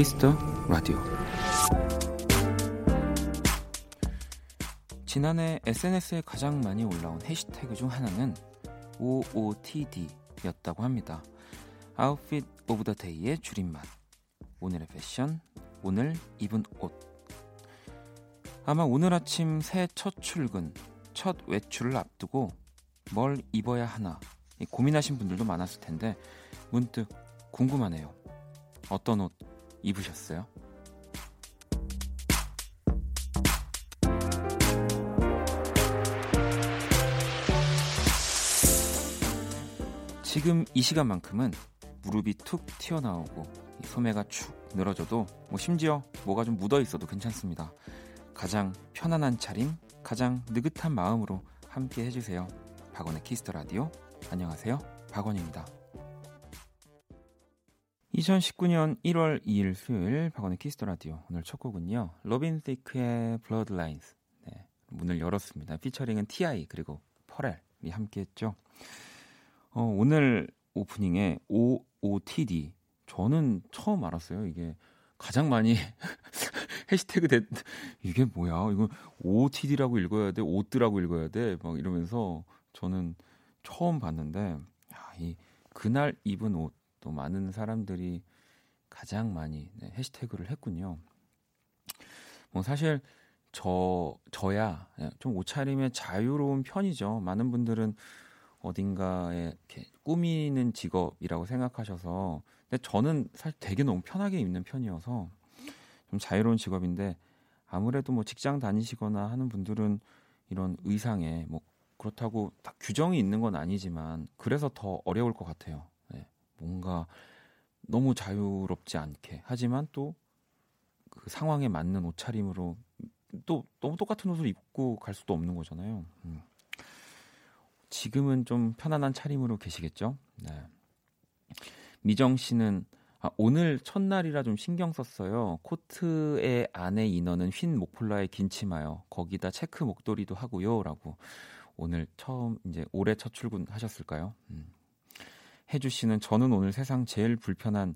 키스터 라디오 지난해 SNS에 가장 많이 올라온 해시태그 중 하나는 OOTD였다고 합니다. Outfit of the day의 줄임말. 오늘의 패션, 오늘 입은 옷. 아마 오늘 아침 새 첫 출근, 첫 외출을 앞두고 뭘 입어야 하나 고민하신 분들도 많았을 텐데 문득 궁금하네요. 어떤 옷 입으셨어요? 지금 이 시간만큼은 무릎이 툭 튀어나오고 소매가 축 늘어져도 뭐 심지어 뭐가 좀 묻어 있어도 괜찮습니다. 가장 편안한 차림, 가장 느긋한 마음으로 함께 해주세요. 박원의 키스터 라디오. 안녕하세요. 박원입니다. 2019년 1월 2일 수요일 박원의 키스터 라디오 오늘 첫 곡은요 로빈 시크의 Blurred Lines 네, 문을 열었습니다. 피처링은 T.I. 그리고 퍼렐이 함께했죠. 어, 오늘 오프닝에 OOTD 저는 처음 알았어요. 이게 가장 많이 해시태그 됐 이게 뭐야? 이거 OOTD라고 읽어야 돼, 오뜨라고 읽어야 돼, 막 이러면서 저는 처음 봤는데 야, 이 그날 입은 옷 또 많은 사람들이 가장 많이 네, 해시태그를 했군요. 뭐 사실 저 저야 좀 옷차림에 자유로운 편이죠. 많은 분들은 어딘가에 이렇게 꾸미는 직업이라고 생각하셔서 근데 저는 사실 되게 너무 편하게 입는 편이어서 좀 자유로운 직업인데 아무래도 뭐 직장 다니시거나 하는 분들은 이런 의상에 뭐 그렇다고 딱 규정이 있는 건 아니지만 그래서 더 어려울 것 같아요. 네. 뭔가 너무 자유롭지 않게 하지만 또 그 상황에 맞는 옷차림으로 또 너무 똑같은 옷을 입고 갈 수도 없는 거잖아요. 음. 지금은 좀 편안한 차림으로 계시겠죠? 네. 미정 씨는 아, 오늘 첫날이라 좀 신경 썼어요. 코트의 안에 인어는 흰 목폴라에 긴 치마요. 거기다 체크 목도리도 하고요라고 오늘 처음 이제 올해 첫 출근하셨을까요? 음. 혜주 씨는 저는 오늘 세상 제일 불편한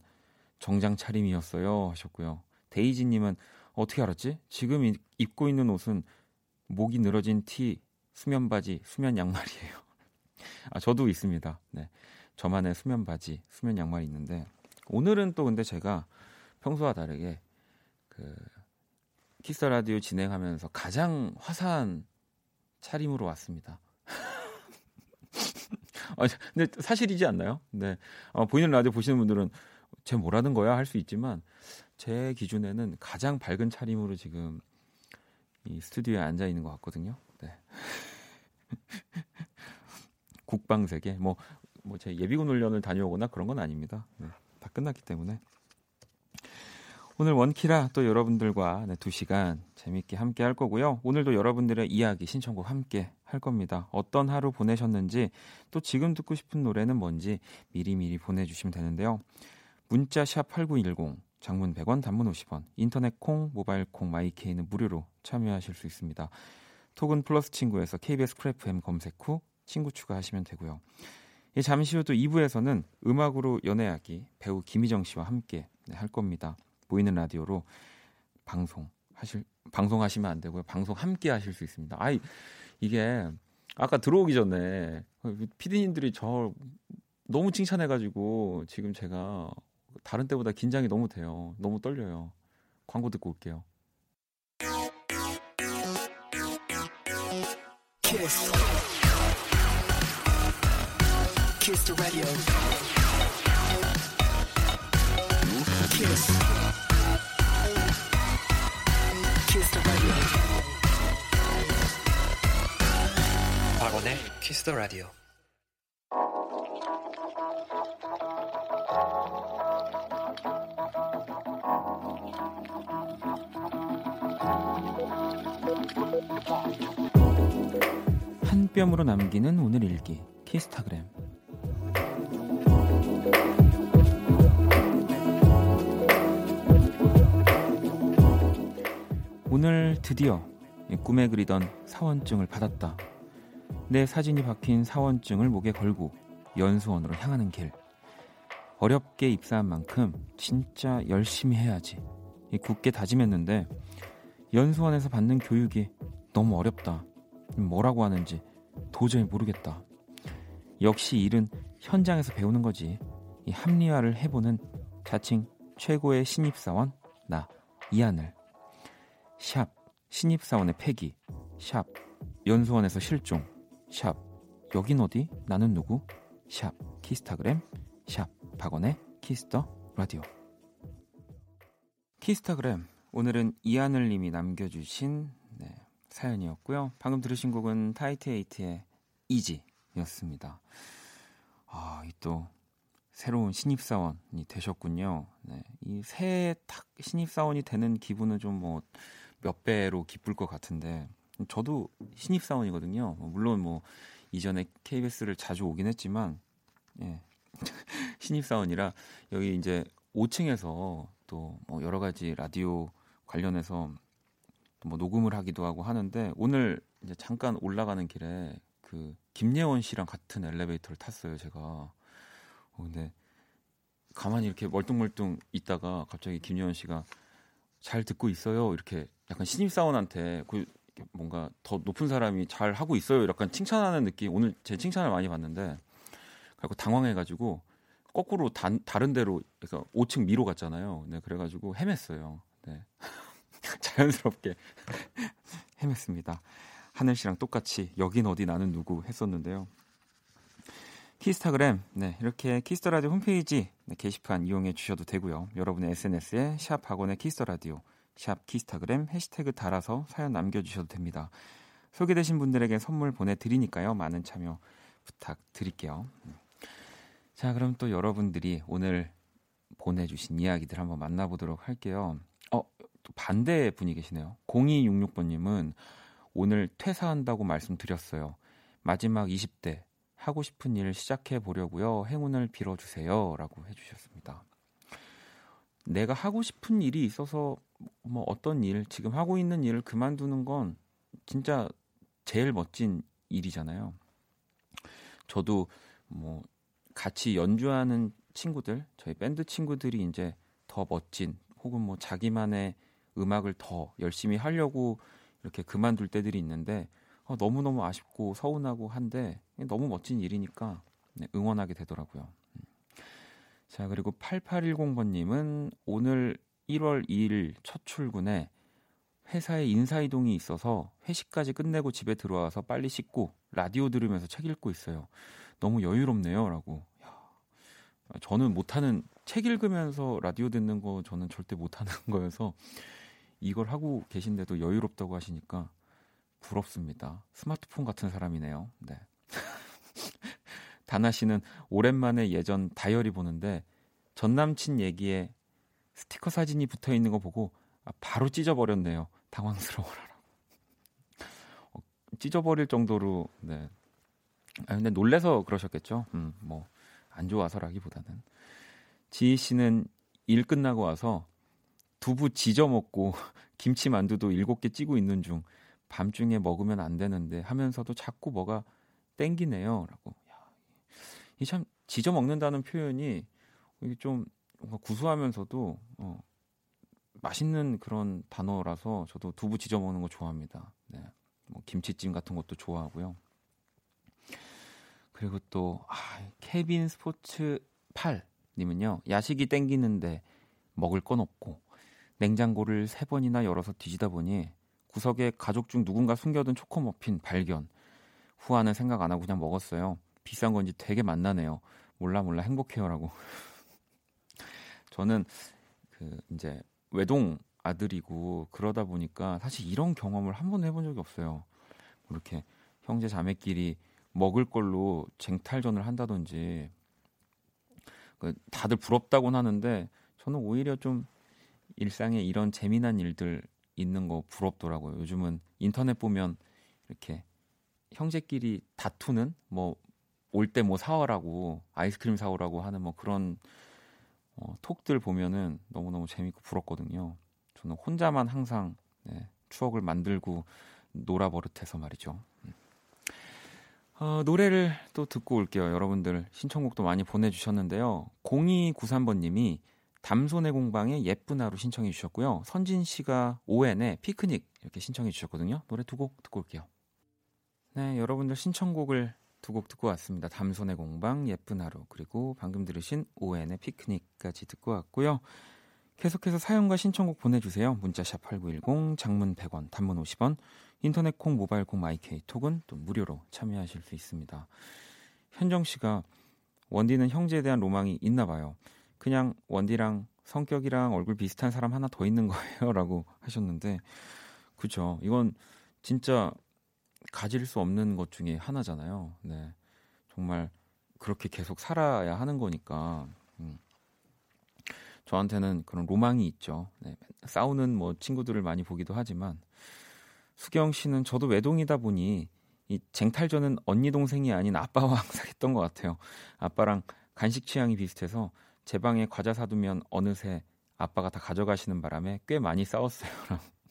정장 차림이었어요 하셨고요. 데이지 님은 어떻게 알았지? 지금 입고 있는 옷은 목이 늘어진 티, 수면 바지, 수면 양말이에요. 아, 저도 있습니다. 네. 저만의 수면 바지, 수면 양말이 있는데 오늘은 또 근데 제가 평소와 다르게 그 키스 라디오 진행하면서 가장 화사한 차림으로 왔습니다. 아, 근데 사실이지 않나요? 네. 어, 보이는 라디오 보시는 분들은 쟤 뭐라는 거야 할 수 있지만 제 기준에는 가장 밝은 차림으로 지금 이 스튜디오에 앉아 있는 것 같거든요. 네. 국방세계 뭐 뭐 제 예비군 훈련을 다녀오거나 그런 건 아닙니다. 네. 다 끝났기 때문에 오늘 원키라 또 여러분들과 네, 2시간 재밌게 함께 할 거고요. 오늘도 여러분들의 이야기 신청곡 함께 할 겁니다. 어떤 하루 보내셨는지 또 지금 듣고 싶은 노래는 뭔지 미리미리 보내주시면 되는데요. 문자 샵 8910 장문 100원 단문 50원 인터넷 콩 모바일 콩 마이케이는 무료로 참여하실 수 있습니다. 톡은 플러스 친구에서 KBS Cool FM 검색 후 친구 추가하시면 되고요. 예, 잠시 후 또 2부에서는 음악으로 연애하기 배우 김희정 씨와 함께 네, 할 겁니다. 보이는 라디오로 방송 하실 방송하시면 안 되고요. 방송 함께 하실 수 있습니다. 아이 이게 아까 들어오기 전에 피디님들이 저 너무 칭찬해가지고 지금 제가 다른 때보다 긴장이 너무 돼요. 너무 떨려요. 광고 듣고 올게요. 키스. 키스. 키스. 박원의 키스 더 라디오. 한 뼘으로 남기는 오늘 일기 키스타그램 오늘 드디어 꿈에 그리던 사원증을 받았다. 내 사진이 박힌 사원증을 목에 걸고 연수원으로 향하는 길. 어렵게 입사한 만큼 진짜 열심히 해야지. 굳게 다짐했는데 연수원에서 받는 교육이 너무 어렵다. 뭐라고 하는지 도저히 모르겠다. 역시 일은 현장에서 배우는 거지. 이 합리화를 해보는 자칭 최고의 신입사원 나 이하늘. 샵 신입사원의 패기. 샵 연수원에서 실종. 샵 여긴 어디? 나는 누구? 샵 키스타그램. 샵 박원의 Kiss the 라디오. 키스타그램 오늘은 이하늘님이 남겨주신 네, 사연이었고요. 방금 들으신 곡은 타이트에이트의 Easy였습니다. 아, 이또 새로운 신입사원이 되셨군요. 네, 이 새해 탁 신입사원이 되는 기분은 좀 뭐 몇 배로 기쁠 것 같은데 저도 신입 사원이거든요. 뭐 물론 뭐 이전에 KBS를 자주 오긴 했지만 예. 신입 사원이라 여기 이제 5층에서 또 뭐 여러 가지 라디오 관련해서 뭐 녹음을 하기도 하고 하는데 오늘 이제 잠깐 올라가는 길에 그 김예원 씨랑 같은 엘리베이터를 탔어요, 제가. 어, 근데 가만히 이렇게 멀뚱멀뚱 있다가 갑자기 김예원 씨가 잘 듣고 있어요. 이렇게 약간 신입사원한테 그 뭔가 더 높은 사람이 잘 하고 있어요. 약간 칭찬하는 느낌. 오늘 제 칭찬을 많이 받는데 그리고 당황해가지고 거꾸로 단, 다른 데로 그래서 5층 미로 갔잖아요. 네, 그래가지고 헤맸어요. 네. 자연스럽게 헤맸습니다. 하늘 씨랑 똑같이 여긴 어디 나는 누구 했었는데요. 키스타그램 네 이렇게 Kiss the Radio 홈페이지 네, 게시판 이용해 주셔도 되고요. 여러분의 SNS에 샵 박원의 Kiss the Radio 샵 키스타그램 해시태그 달아서 사연 남겨주셔도 됩니다. 소개되신 분들에게 선물 보내드리니까요. 많은 참여 부탁드릴게요. 자 그럼 또 여러분들이 오늘 보내주신 이야기들 한번 만나보도록 할게요. 어, 또 반대 분이 계시네요. 0266번님은 오늘 퇴사한다고 말씀드렸어요. 마지막 20대 하고 싶은 일 시작해 보려고요. 행운을 빌어주세요. 라고 해주셨습니다. 내가 하고 싶은 일이 있어서 뭐 어떤 일, 지금 하고 있는 일을 그만두는 건 진짜 제일 멋진 일이잖아요. 저도 뭐 같이 연주하는 친구들, 저희 밴드 친구들이 이제 더 멋진 혹은 뭐 자기만의 음악을 더 열심히 하려고 이렇게 그만둘 때들이 있는데 어, 너무너무 아쉽고 서운하고 한데 너무 멋진 일이니까 네, 응원하게 되더라고요. 음. 자, 그리고 8810번님은 오늘 1월 2일 첫 출근에 회사에 인사이동이 있어서 회식까지 끝내고 집에 들어와서 빨리 씻고 라디오 들으면서 책 읽고 있어요. 너무 여유롭네요. 라고. 저는 못하는 책 읽으면서 라디오 듣는 거 저는 절대 못하는 거여서 이걸 하고 계신데도 여유롭다고 하시니까 부럽습니다. 스마트폰 같은 사람이네요. 네. 다나 씨는 오랜만에 예전 다이어리 보는데 전 남친 얘기에 스티커 사진이 붙어 있는 거 보고 아, 바로 찢어버렸네요. 당황스러워라고. 어, 찢어버릴 정도로 네. 아 근데 놀래서 그러셨겠죠. 음, 뭐안 좋아서라기보다는 지희 씨는 일 끝나고 와서 두부 지져 먹고 김치 만두도 일곱 개 찌고 있는 중 밤중에 먹으면 안 되는데 하면서도 자꾸 뭐가 땡기네요라고. 이 참 지져 먹는다는 표현이 이게 좀 뭔가 구수하면서도 어, 맛있는 그런 단어라서 저도 두부 지져 먹는 거 좋아합니다. 네. 뭐 김치찜 같은 것도 좋아하고요. 그리고 또 아, 케빈 스포츠 8 님은요. 야식이 땡기는데 먹을 건 없고 냉장고를 세 번이나 열어서 뒤지다 보니 구석에 가족 중 누군가 숨겨둔 초코 머핀 발견. 후안은 생각 안 하고 그냥 먹었어요. 비싼 건지 되게 맛나네요. 몰라 몰라 행복해요라고. 저는 그 이제 외동 아들이고 그러다 보니까 사실 이런 경험을 한 번도 해본 적이 없어요. 이렇게 형제 자매끼리 먹을 걸로 쟁탈전을 한다든지 그 다들 부럽다곤 하는데 저는 오히려 좀 일상에 이런 재미난 일들 있는 거 부럽더라고요. 요즘은 인터넷 보면 이렇게 형제끼리 다투는 뭐 올 때 뭐 사와라고 아이스크림 사오라고 하는 뭐 그런 어, 톡들 보면은 너무너무 재밌고 부럽거든요. 저는 혼자만 항상 네, 추억을 만들고 놀아 버릇해서 말이죠. 음. 어, 노래를 또 듣고 올게요. 여러분들 신청곡도 많이 보내주셨는데요. 0293번님이 담소의 공방의 예쁜 하루 신청해 주셨고요. 선진 씨가 ON의 피크닉 이렇게 신청해 주셨거든요. 노래 두 곡 듣고 올게요. 네, 여러분들 신청곡을 두 곡 듣고 왔습니다. 담소의 공방 예쁜 하루 그리고 방금 들으신 ON의 피크닉까지 듣고 왔고요. 계속해서 사연과 신청곡 보내주세요. 문자샵 8910, 장문 100원, 단문 50원, 인터넷 콩, 모바일 콩, 마이케이, 톡은 또 무료로 참여하실 수 있습니다. 현정 씨가 원디는 형제에 대한 로망이 있나 봐요. 그냥 원디랑 성격이랑 얼굴 비슷한 사람 하나 더 있는 거예요. 라고 하셨는데, 그죠. 이건 진짜 가질 수 없는 것 중에 하나잖아요. 네. 정말 그렇게 계속 살아야 하는 거니까. 음. 저한테는 그런 로망이 있죠. 네. 싸우는 뭐 친구들을 많이 보기도 하지만, 수경 씨는 저도 외동이다 보니 이 쟁탈전은 언니 동생이 아닌 아빠와 항상 했던 것 같아요. 아빠랑 간식 취향이 비슷해서 제 방에 과자 사두면 어느새 아빠가 다 가져가시는 바람에 꽤 많이 싸웠어요.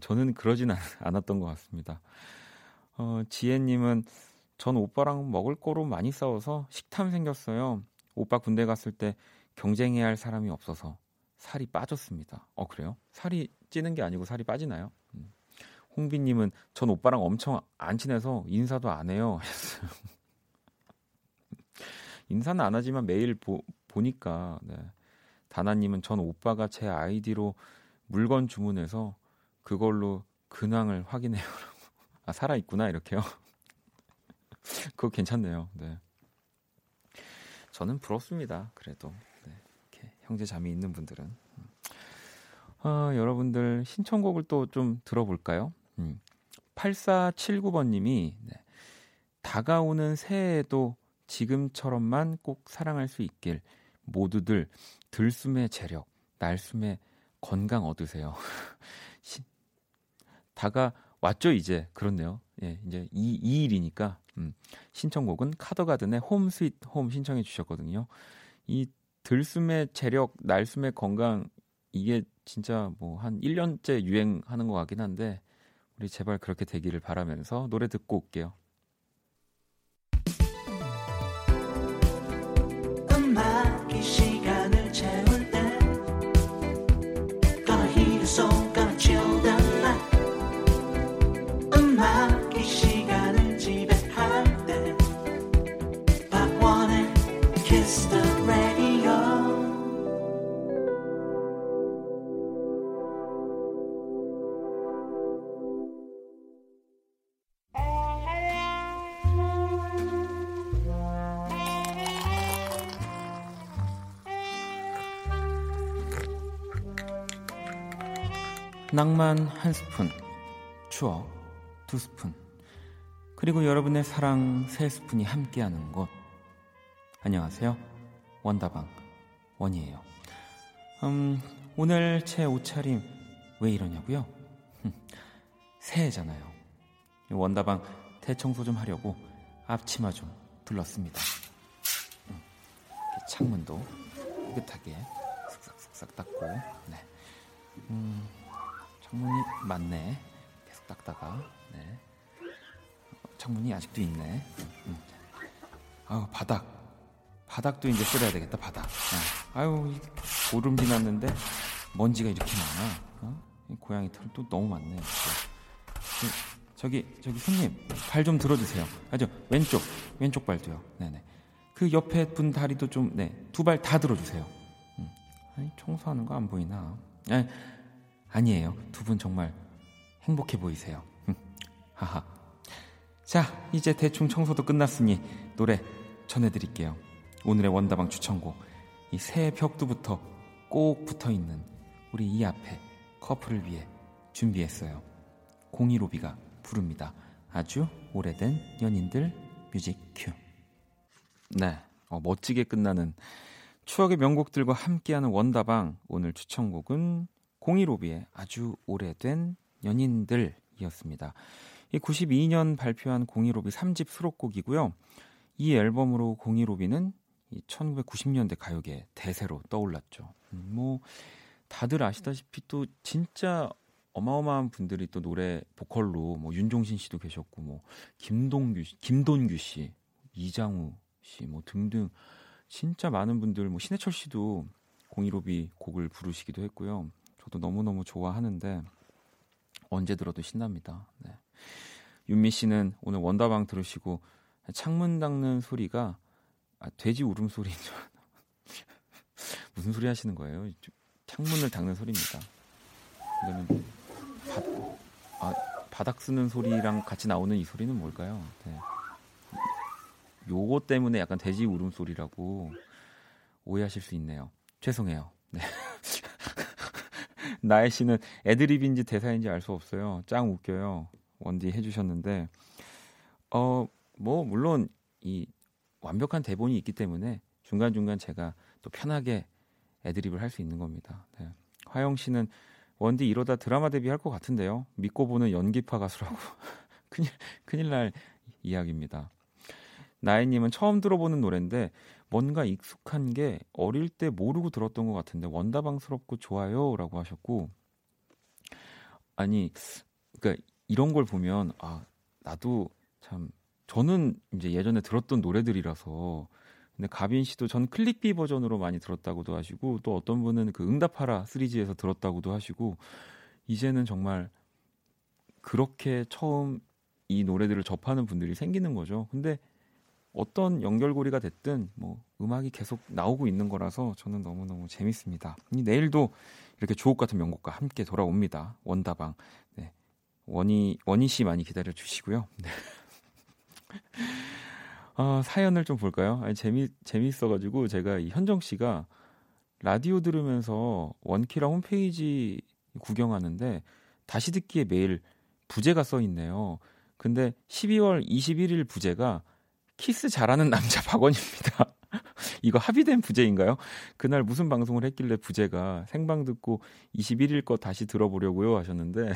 저는 그러진 않았던 것 같습니다. 어, 지혜님은 전 오빠랑 먹을 거로 많이 싸워서 식탐 생겼어요. 오빠 군대 갔을 때 경쟁해야 할 사람이 없어서 살이 빠졌습니다. 어 그래요? 살이 찌는 게 아니고 살이 빠지나요? 음. 홍비님은 전 오빠랑 엄청 안 친해서 인사도 안 해요. 인사는 안 하지만 매일 보, 보니까 네. 다나님은 전 오빠가 제 아이디로 물건 주문해서 그걸로 근황을 확인해요. 아 살아 있구나 이렇게요. 그거 괜찮네요. 네. 저는 부럽습니다. 그래도 네. 이렇게 형제 자매 있는 분들은 아, 여러분들 신청곡을 또 좀 들어볼까요? 음. 8479번님이 네. 다가오는 새해에도 지금처럼만 꼭 사랑할 수 있길 모두들 들숨의 재력, 날숨의 건강 얻으세요. 다가 왔죠 이제 그렇네요. 예, 이제 이, 2일이니까 음, 신청곡은 카더가든의 Home Sweet Home 신청해 주셨거든요. 이 들숨의 재력, 날숨의 건강 이게 진짜 뭐 한 1년째 유행하는 것 같긴 한데 우리 제발 그렇게 되기를 바라면서 노래 듣고 올게요. 낭만 한 스푼, 추억 두 스푼, 그리고 여러분의 사랑 세 스푼이 함께하는 곳. 안녕하세요. 원다방 원이에요. 음, 오늘 제 옷차림 왜 이러냐고요? 새해잖아요. 원다방 대청소 좀 하려고 앞치마 좀 둘렀습니다. 음, 창문도 깨끗하게 쓱싹쓱싹 닦고, 네. 음, 창문이 맞네. 계속 닦다가. 네. 창문이 아직도 있네. 음. 아우 바닥. 바닥도 이제 쓸어야 되겠다. 바닥. 어. 아유 보름 지났는데 먼지가 이렇게 많아. 어? 고양이 털또 너무 많네. 그, 저기 저기 손님 발 좀 들어주세요. 아죠 왼쪽 왼쪽 발도요. 네네. 그 옆에 분 다리도 좀 네 두 발 다 들어주세요. 음. 아니 청소하는 거 안 보이나? 아니, 아니에요. 두 분 정말 행복해 보이세요. 하하. 자, 이제 대충 청소도 끝났으니 노래 전해드릴게요. 오늘의 원다방 추천곡. 이 새 벽두부터 꼭 붙어 있는 우리 이 앞에 커플을 위해 준비했어요. 공이로비가 부릅니다. 아주 오래된 연인들 뮤직 큐. 네, 어, 멋지게 끝나는 추억의 명곡들과 함께하는 원다방 오늘 추천곡은 공이로비의 아주 오래된 연인들이었습니다. 이 92년 발표한 공이로비 3집 수록곡이고요. 이 앨범으로 공이로비는 1990년대 가요계 대세로 떠올랐죠. 음, 뭐 다들 아시다시피 또 진짜 어마어마한 분들이 또 노래 보컬로 뭐 윤종신 씨도 계셨고 뭐 김동규 씨, 김돈규 씨, 이장우 씨 뭐 등등 진짜 많은 분들 뭐 신해철 씨도 공이로비 곡을 부르시기도 했고요. 저도 너무너무 좋아하는데 언제 들어도 신납니다. 네. 윤미 씨는 오늘 원다방 들으시고 창문 닦는 소리가 아, 돼지 울음소리인 줄 무슨 소리 하시는 거예요? 창문을 닦는 소리입니다. 그러면 바, 아, 바닥 쓰는 소리랑 같이 나오는 이 소리는 뭘까요? 네. 요거 때문에 약간 돼지 울음소리라고 오해하실 수 있네요. 죄송해요. 네. 나혜 씨는 애드립인지 대사인지 알 수 없어요. 짱 웃겨요. 원디 해주셨는데, 어, 뭐, 물론 이 완벽한 대본이 있기 때문에 중간 중간 제가 또 편하게 애드립을 할 수 있는 겁니다. 네. 화영 씨는 원디 이러다 드라마 데뷔할 것 같은데요. 믿고 보는 연기파 가수라고. 큰일, 큰일 날 이야기입니다. 나혜님은 처음 들어보는 노래인데 뭔가 익숙한 게 어릴 때 모르고 들었던 것 같은데 원다방스럽고 좋아요라고 하셨고 아니 그러니까 이런 걸 보면 아 나도 참 저는 이제 예전에 들었던 노래들이라서 근데 가빈 씨도 전 클릭비 버전으로 많이 들었다고도 하시고 또 어떤 분은 그 응답하라 시리즈에서 들었다고도 하시고 이제는 정말 그렇게 처음 이 노래들을 접하는 분들이 생기는 거죠. 근데 어떤 연결고리가 됐든 뭐 음악이 계속 나오고 있는 거라서 저는 너무너무 재밌습니다. 내일도 이렇게 주옥 같은 명곡과 함께 돌아옵니다. 원다방. 네. 원희 원희 씨 많이 기다려 주시고요. 네. 어, 사연을 좀 볼까요? 아니, 재미 재밌어가지고 제가 이 현정 씨가 라디오 들으면서 원키라 홈페이지 구경하는데 다시 듣기에 매일 부제가 써 있네요. 근데 12월 21일 부제가 키스 잘하는 남자 박원입니다. 이거 합의된 부제인가요? 그날 무슨 방송을 했길래 부제가 생방 듣고 21일 거 다시 들어보려고요 하셨는데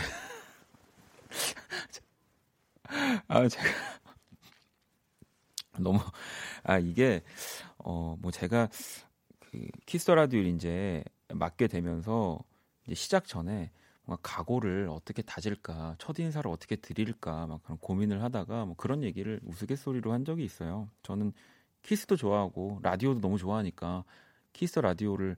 아 제가 너무 아 이게 어 뭐 제가 그 Kiss the Radio를 이제 맡게 되면서 이제 시작 전에 뭔가 각오를 어떻게 다질까, 첫 인사를 어떻게 드릴까, 막 그런 고민을 하다가 뭐 그런 얘기를 우스갯소리로 한 적이 있어요. 저는 키스도 좋아하고 라디오도 너무 좋아하니까 키스 라디오를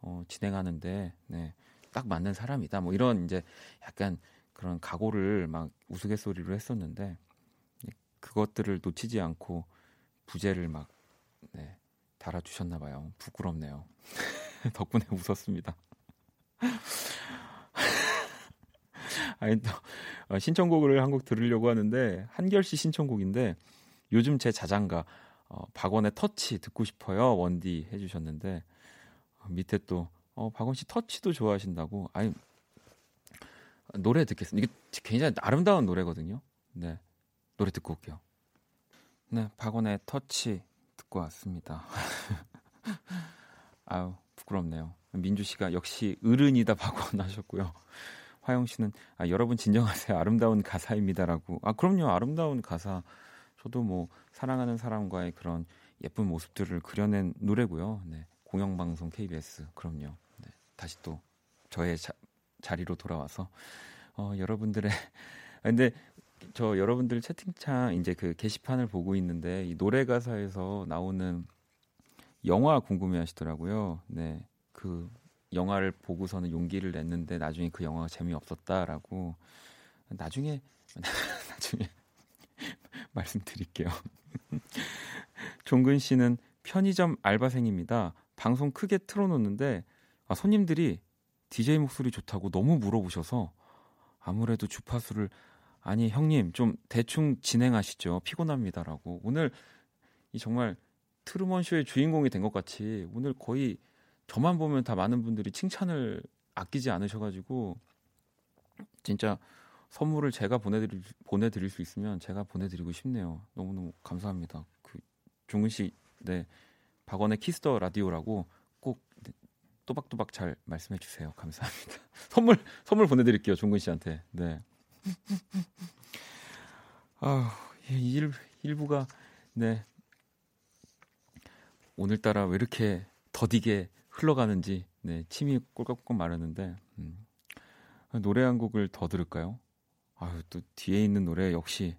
어, 진행하는데 네, 딱 맞는 사람이다. 뭐 이런 이제 약간 그런 각오를 막 우스갯소리로 했었는데 그것들을 놓치지 않고 부제를 막 네, 달아주셨나 봐요. 부끄럽네요. 덕분에 웃었습니다. 아니 또 어, 신청곡을 한곡 들으려고 하는데 한결 씨 신청곡인데 요즘 제 자장가 어, 박원의 터치 듣고 싶어요 원디 해주셨는데 어, 밑에 또 어, 박원 씨 터치도 좋아하신다고 아니 노래 듣겠습니다. 이게 굉장히 아름다운 노래거든요. 네 노래 듣고 올게요. 네 박원의 터치 듣고 왔습니다. 아유 부끄럽네요. 민주 씨가 역시 어른이다 박원 하셨고요. 화영 씨는 아, 여러분 진정하세요. 아름다운 가사입니다라고. 아 그럼요. 아름다운 가사. 저도 뭐 사랑하는 사람과의 그런 예쁜 모습들을 그려낸 노래고요. 네. 공영방송 KBS. 그럼요. 네. 다시 또 저의 자, 자리로 돌아와서 어, 여러분들의 아, 근데 저 여러분들 채팅창 이제 그 게시판을 보고 있는데 이 노래 가사에서 나오는 영화 궁금해 하시더라고요. 네. 그 영화를 보고서는 용기를 냈는데 나중에 그 영화가 재미없었다라고 나중에 나중에 말씀드릴게요. 종근 씨는 편의점 알바생입니다. 방송 크게 틀어놓는데 아, 손님들이 DJ 목소리 좋다고 너무 물어보셔서 아무래도 주파수를 아니 형님 좀 대충 진행하시죠 피곤합니다라고 오늘 이 정말 트루먼 쇼의 주인공이 된 것 같이 오늘 거의 저만 보면 다 많은 분들이 칭찬을 아끼지 않으셔가지고 진짜 선물을 제가 보내드릴 보내드릴 수 있으면 제가 보내드리고 싶네요. 너무너무 감사합니다. 그 종근 씨, 네 박원의 Kiss the Radio라고 꼭 네, 또박또박 잘 말씀해 주세요. 감사합니다. 선물 선물 보내드릴게요, 종근 씨한테. 네. 아, 일 일부가 네 오늘따라 왜 이렇게 더디게 흘러가는지 네, 침이 꼴깍꼴깍 마르는데 음. 노래 한 곡을 더 들을까요? 아유, 또 뒤에 있는 노래 역시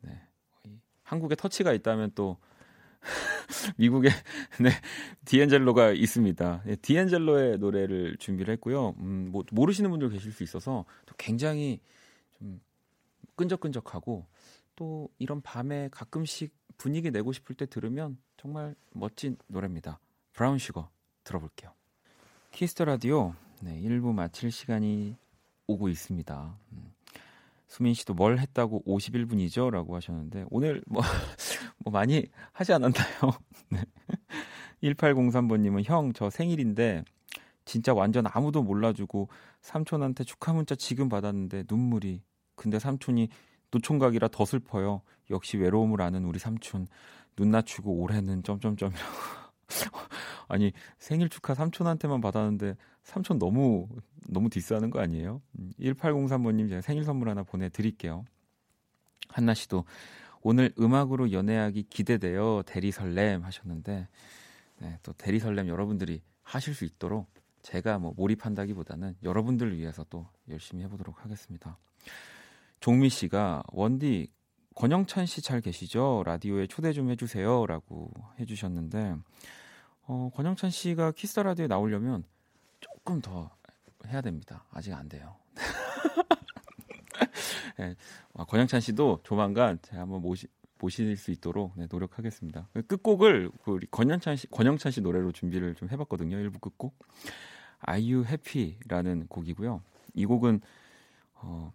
네. 한국에 터치가 있다면 또 미국에 네, 디엔젤로가 있습니다. 네, 디엔젤로의 노래를 준비를 했고요. 음, 뭐 모르시는 분들 계실 수 있어서 또 굉장히 좀 끈적끈적하고 또 이런 밤에 가끔씩 분위기 내고 싶을 때 들으면 정말 멋진 노래입니다. Brown Sugar 들어볼게요. Kiss the Radio 네, 1부 마칠 시간이 오고 있습니다. 음. 수민 씨도 뭘 했다고 51분이죠? 라고 하셨는데, 오늘 뭐, 뭐 많이 하지 않았나요? 네. 1803번님은 형, 저 생일인데, 진짜 완전 아무도 몰라주고, 삼촌한테 축하 문자 지금 받았는데, 눈물이. 근데 삼촌이 노총각이라 더 슬퍼요. 역시 외로움을 아는 우리 삼촌. 눈 낮추고 올해는 점점점이라고. 아니 생일 축하 삼촌한테만 받았는데 삼촌 너무 너무 디스하는 거 아니에요? 1803번님 음, 제가 생일 선물 하나 보내드릴게요. 한나 씨도 오늘 음악으로 연애하기 기대돼요. 대리 설렘 하셨는데 네, 또 대리 설렘 여러분들이 하실 수 있도록 제가 뭐 몰입한다기보다는 여러분들을 위해서 또 열심히 해보도록 하겠습니다. 종미 씨가 원디 권영찬 씨 잘 계시죠? 라디오에 초대 좀 해주세요라고 해주셨는데 어, 권영찬 씨가 키스 라디오에 나오려면 조금 더 해야 됩니다. 아직 안 돼요. 네, 권영찬 씨도 조만간 제가 한번 모시, 모실 수 있도록 네, 노력하겠습니다. 끝곡을 그 우리 권영찬 씨, 권영찬 씨 노래로 준비를 좀 해봤거든요. 일부 끝곡. Are You Happy라는 곡이고요. 이 곡은 어,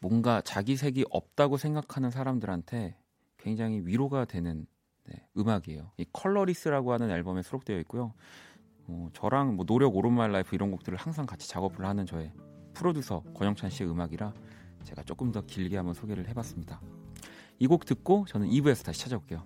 뭔가 자기 색이 없다고 생각하는 사람들한테 굉장히 위로가 되는 네, 음악이에요. 이 Colorless라고 하는 앨범에 수록되어 있고요. 뭐 저랑 뭐 노력 All of My Life 이런 곡들을 항상 같이 작업을 하는 저의 프로듀서 권영찬 씨의 음악이라 제가 조금 더 길게 한번 소개를 해봤습니다. 이 곡 듣고 저는 2부에서 다시 찾아올게요.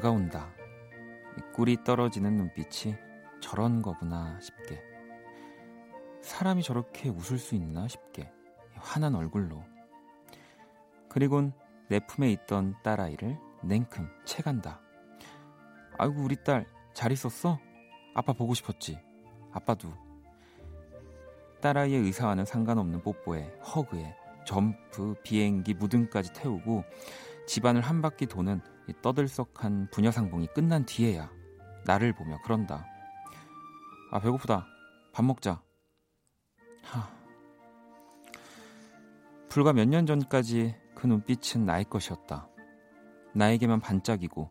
다가온다. 꿀이 떨어지는 눈빛이 저런 거구나 싶게. 사람이 저렇게 웃을 수 있나 싶게. 환한 얼굴로. 그리곤 내 품에 있던 딸아이를 냉큼 채간다. 아이고, 우리 딸 잘 있었어? 아빠 보고 싶었지? 아빠도 딸아이의 의사와는 상관없는 뽀뽀에 허그에 점프, 비행기, 무등까지 태우고 집안을 한 바퀴 도는 떠들썩한 부녀상봉이 끝난 뒤에야 나를 보며 그런다. 아 배고프다. 밥 먹자. 하. 불과 몇 년 전까지 그 눈빛은 나의 것이었다. 나에게만 반짝이고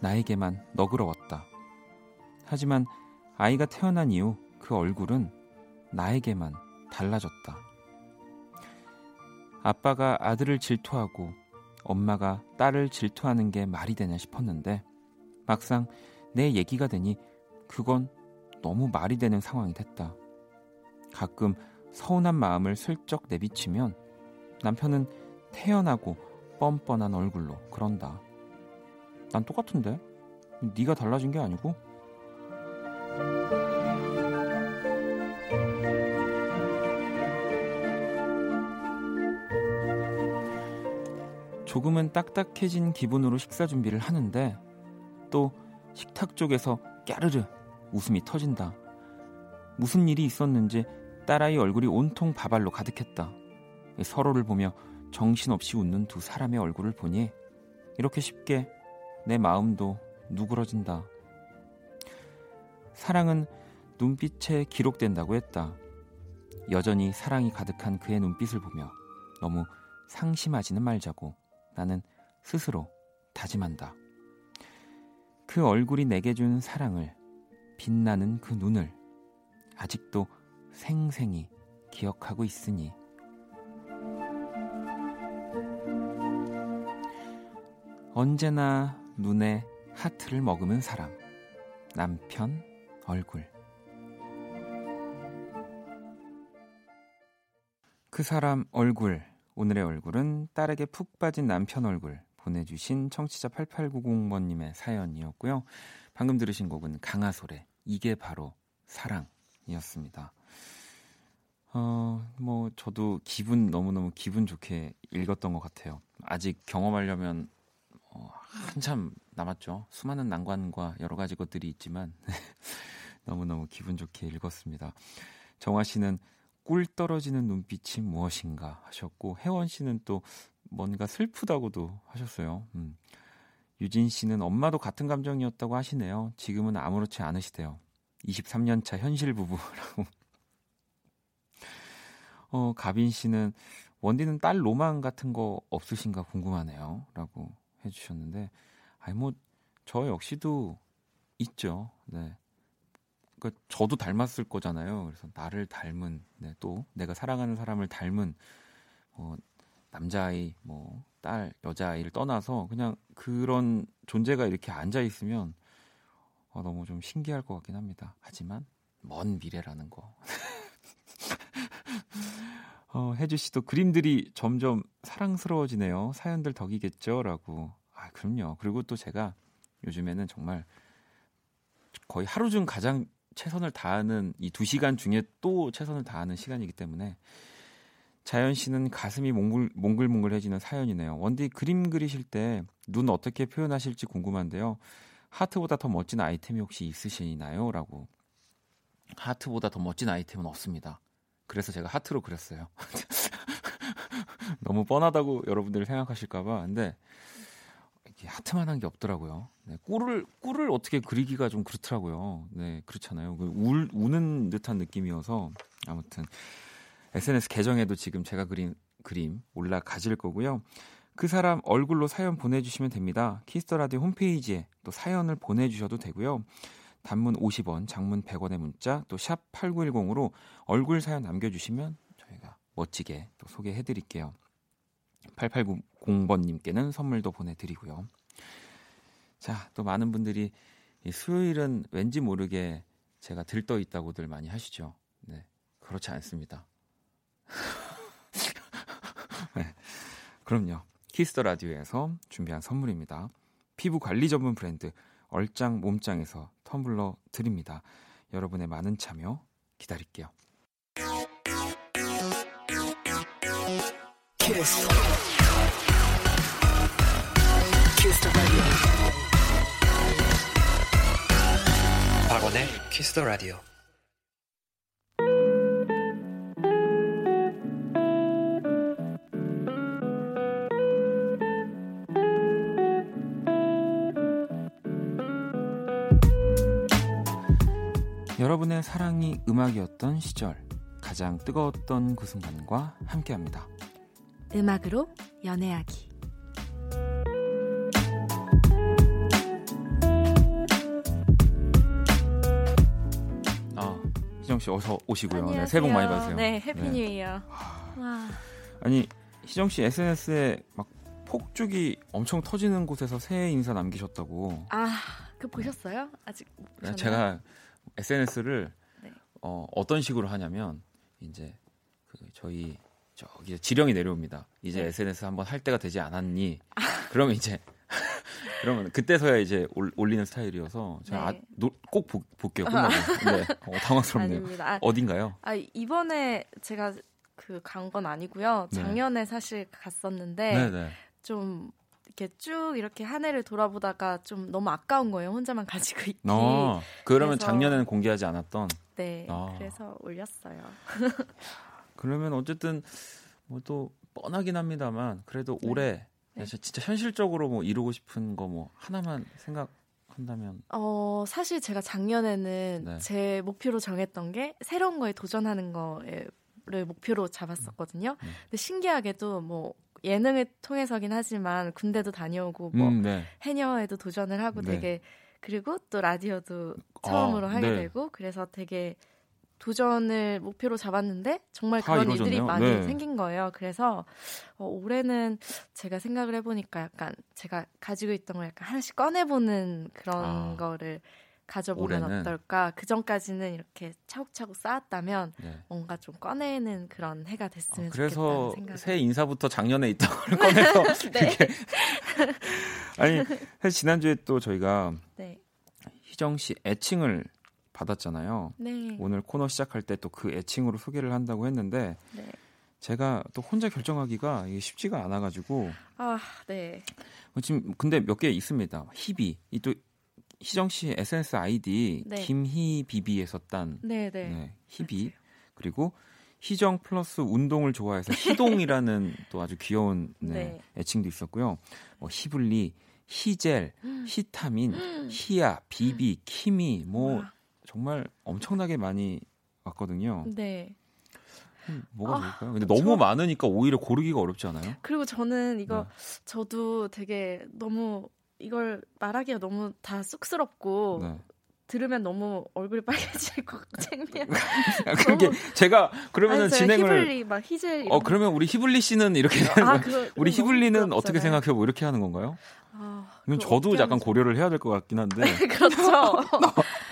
나에게만 너그러웠다. 하지만 아이가 태어난 이후 그 얼굴은 나에게만 달라졌다. 아빠가 아들을 질투하고 엄마가 딸을 질투하는 게 말이 되냐 싶었는데 막상 내 얘기가 되니 그건 너무 말이 되는 상황이 됐다. 가끔 서운한 마음을 슬쩍 내비치면 남편은 태연하고 뻔뻔한 얼굴로 그런다. 난 똑같은데? 네가 달라진 게 아니고? 조금은 딱딱해진 기분으로 식사 준비를 하는데 또 식탁 쪽에서 까르르 웃음이 터진다. 무슨 일이 있었는지 딸아이 얼굴이 온통 바발로 가득했다. 서로를 보며 정신없이 웃는 두 사람의 얼굴을 보니 이렇게 쉽게 내 마음도 누그러진다. 사랑은 눈빛에 기록된다고 했다. 여전히 사랑이 가득한 그의 눈빛을 보며 너무 상심하지는 말자고. 나는 스스로 다짐한다. 그 얼굴이 내게 준 사랑을 빛나는 그 눈을 아직도 생생히 기억하고 있으니. 언제나 눈에 하트를 머금은 사람 남편 얼굴. 그 사람 얼굴 오늘의 얼굴은 딸에게 푹 빠진 남편 얼굴 보내주신 청취자 8890번님의 사연이었고요. 방금 들으신 곡은 강하솔의 이게 바로 사랑이었습니다. 어, 뭐, 저도 기분, 너무너무 기분 좋게 읽었던 것 같아요. 아직 경험하려면, 어, 한참 남았죠. 수많은 난관과 여러 가지 것들이 있지만, 너무너무 기분 좋게 읽었습니다. 정화 씨는 꿀 떨어지는 눈빛이 무엇인가 하셨고, 혜원 씨는 또 뭔가 슬프다고도 하셨어요. 음. 유진 씨는 엄마도 같은 감정이었다고 하시네요. 지금은 아무렇지 않으시대요. 23년 차 현실 부부라고. 어, 가빈 씨는 원디는 딸 로망 같은 거 없으신가 궁금하네요. 라고 해주셨는데, 아니, 뭐, 저 역시도 있죠. 네. 그러니까 저도 닮았을 거잖아요. 그래서 나를 닮은, 네, 또 내가 사랑하는 사람을 닮은, 어, 남자아이, 뭐, 딸, 여자아이를 떠나서 그냥 그런 존재가 이렇게 앉아 있으면 어, 너무 좀 신기할 것 같긴 합니다. 하지만 먼 미래라는 거. 어, 혜주 씨도 그림들이 점점 사랑스러워지네요. 사연들 덕이겠죠? 라고. 아, 그럼요. 그리고 또 제가 요즘에는 정말 거의 하루 중 가장 최선을 다하는 이 두 시간 중에 또 최선을 다하는 시간이기 때문에 자연 씨는 가슴이 몽글, 몽글몽글해지는 사연이네요. 원디 그림 그리실 때 눈 어떻게 표현하실지 궁금한데요. 하트보다 더 멋진 아이템이 혹시 있으시나요? 라고. 하트보다 더 멋진 아이템은 없습니다. 그래서 제가 하트로 그렸어요. 너무 뻔하다고 여러분들이 생각하실까봐. 근데 하트만한 게 없더라고요. 네, 꿀을 꿀을 어떻게 그리기가 좀 그렇더라고요. 네, 그렇잖아요. 그 울, 우는 듯한 느낌이어서 아무튼 SNS 계정에도 지금 제가 그린 그림 올라가질 거고요. 그 사람 얼굴로 사연 보내주시면 됩니다. Kiss the Radio 홈페이지에 또 사연을 보내주셔도 되고요. 단문 50원, 장문 100원의 문자, 또 샵 8910으로 얼굴 사연 남겨주시면 저희가 멋지게 또 소개해드릴게요. 8890번님께는 선물도 보내드리고요. 자, 또 많은 분들이 수요일은 왠지 모르게 제가 들떠 있다고들 많이 하시죠. 네, 그렇지 않습니다. 네, 그럼요. Kiss the Radio에서 준비한 선물입니다. 피부 관리 전문 브랜드 얼짱 몸짱에서 텀블러 드립니다. 여러분의 많은 참여 기다릴게요. 키스 박원의 키스 더 라디오. 여러분의 사랑이 음악이었던 시절, 가장 뜨거웠던 그 순간과 함께합니다. 음악으로 연애하기. 아, 희정 씨 어서 오시고요. 네, 새해 복 많이 받으세요. 네, Happy New Year. 아니, 희정 씨 SNS에 막 폭죽이 엄청 터지는 곳에서 새해 인사 남기셨다고. 아, 그 보셨어요? 아직 보셨나요? 제가 SNS를 네. 어, 어떤 식으로 하냐면 이제 그 저희 저기 지령이 내려옵니다. 이제 네. SNS 한번 할 때가 되지 않았니? 아. 그러면 이제 그러면 그때서야 이제 올리는 스타일이어서 제가 네. 아, 노, 꼭 보, 볼게요. 끝나고. 네, 어, 당황스럽네요. 아, 어딘가요? 아 이번에 제가 그 간 건 아니고요. 네. 작년에 네. 사실 갔었는데 네, 네. 좀 이렇게 쭉 이렇게 한 해를 돌아보다가 좀 너무 아까운 거예요. 혼자만 가지고 있기. 어, 그러면 그래서... 작년에는 공개하지 않았던. 네. 어. 그래서 올렸어요. 그러면 어쨌든 뭐 또 뻔하긴 합니다만 그래도 네. 올해 네. 진짜 현실적으로 뭐 이루고 싶은 거 뭐 하나만 생각한다면. 어 사실 제가 작년에는 네. 제 목표로 정했던 게 새로운 거에 도전하는 거를 목표로 잡았었거든요. 음. 근데 신기하게도 뭐 예능을 통해서긴 하지만 군대도 다녀오고 뭐 음, 네. 해녀에도 도전을 하고 네. 되게 그리고 또 라디오도 처음으로 아, 하게 네. 되고 그래서 되게 도전을 목표로 잡았는데 정말 그런 이루어졌네요. 일들이 많이 네. 생긴 거예요. 그래서 어, 올해는 제가 생각을 해보니까 약간 제가 가지고 있던 걸 약간 하나씩 꺼내보는 그런 아. 거를 가져보면 올해는. 어떨까. 그 전까지는 이렇게 차곡차곡 쌓았다면 네. 뭔가 좀 꺼내는 그런 해가 됐으면 아, 그래서 좋겠다는 새 인사부터 작년에 있던 걸 꺼내서 네. 이렇게 아니 사실 지난주에 또 저희가 네. 희정 씨 애칭을 받았잖아요. 네. 오늘 코너 시작할 때 또 그 애칭으로 소개를 한다고 했는데 네. 제가 또 혼자 결정하기가 쉽지가 않아가지고 아 네. 지금 근데 몇 개 있습니다. 희비 이 또 희정 씨 SNS 아이디 네. 김희비비에서 딴 네, 네. 네, 희비 맞아요. 그리고 희정 플러스 운동을 좋아해서 희동이라는 또 아주 귀여운 네, 네. 애칭도 있었고요. 뭐 히블리, 희젤, 히타민, 희야, 비비, 키미 뭐 와. 정말 엄청나게 많이 왔거든요. 네. 음, 뭐가 아, 좋을까요? 근데 너무 저... 많으니까 오히려 고르기가 어렵지 않아요? 그리고 저는 이거 네. 저도 되게 너무 이걸 말하기가 너무 다 쑥스럽고 네. 들으면 너무 얼굴이 빨개질 것 창피해. 그게 제가 그러면은 진행을 히블리 막 히젤 어 그러면 우리 히블리 씨는 이렇게 아, 그, 우리 히블리는 어떻게 생각해? 뭐 이렇게 하는 건가요? 아, 이건 저도 약간 고려를 해야 될 것 같긴 한데. 그렇죠.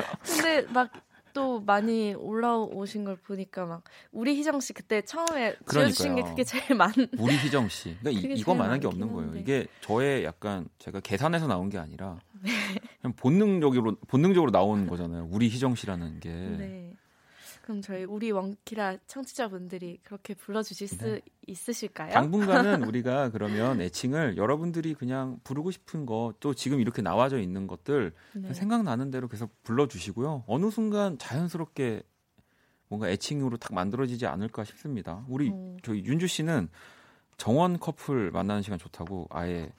근데 막또 많이 올라오신 걸 보니까 막 우리 희정 씨 그때 처음에 지어주신 게 그게 제일 많. 우리 희정 씨. 그러니까 이, 이거 만한 게 없는 거예요. 이게 저의 약간 제가 계산해서 나온 게 아니라 네. 그냥 본능적으로 본능적으로 나온 거잖아요. 우리 희정 씨라는 게. 네. 그럼 저희 우리 원키라 청취자분들이 그렇게 불러주실 수 네. 있으실까요? 당분간은 우리가 그러면 애칭을 여러분들이 그냥 부르고 싶은 거 또 지금 이렇게 나와져 있는 것들 네. 생각나는 대로 계속 불러주시고요. 어느 순간 자연스럽게 뭔가 애칭으로 딱 만들어지지 않을까 싶습니다. 우리 음. 저희 윤주 씨는 정원 커플 만나는 시간 좋다고 아예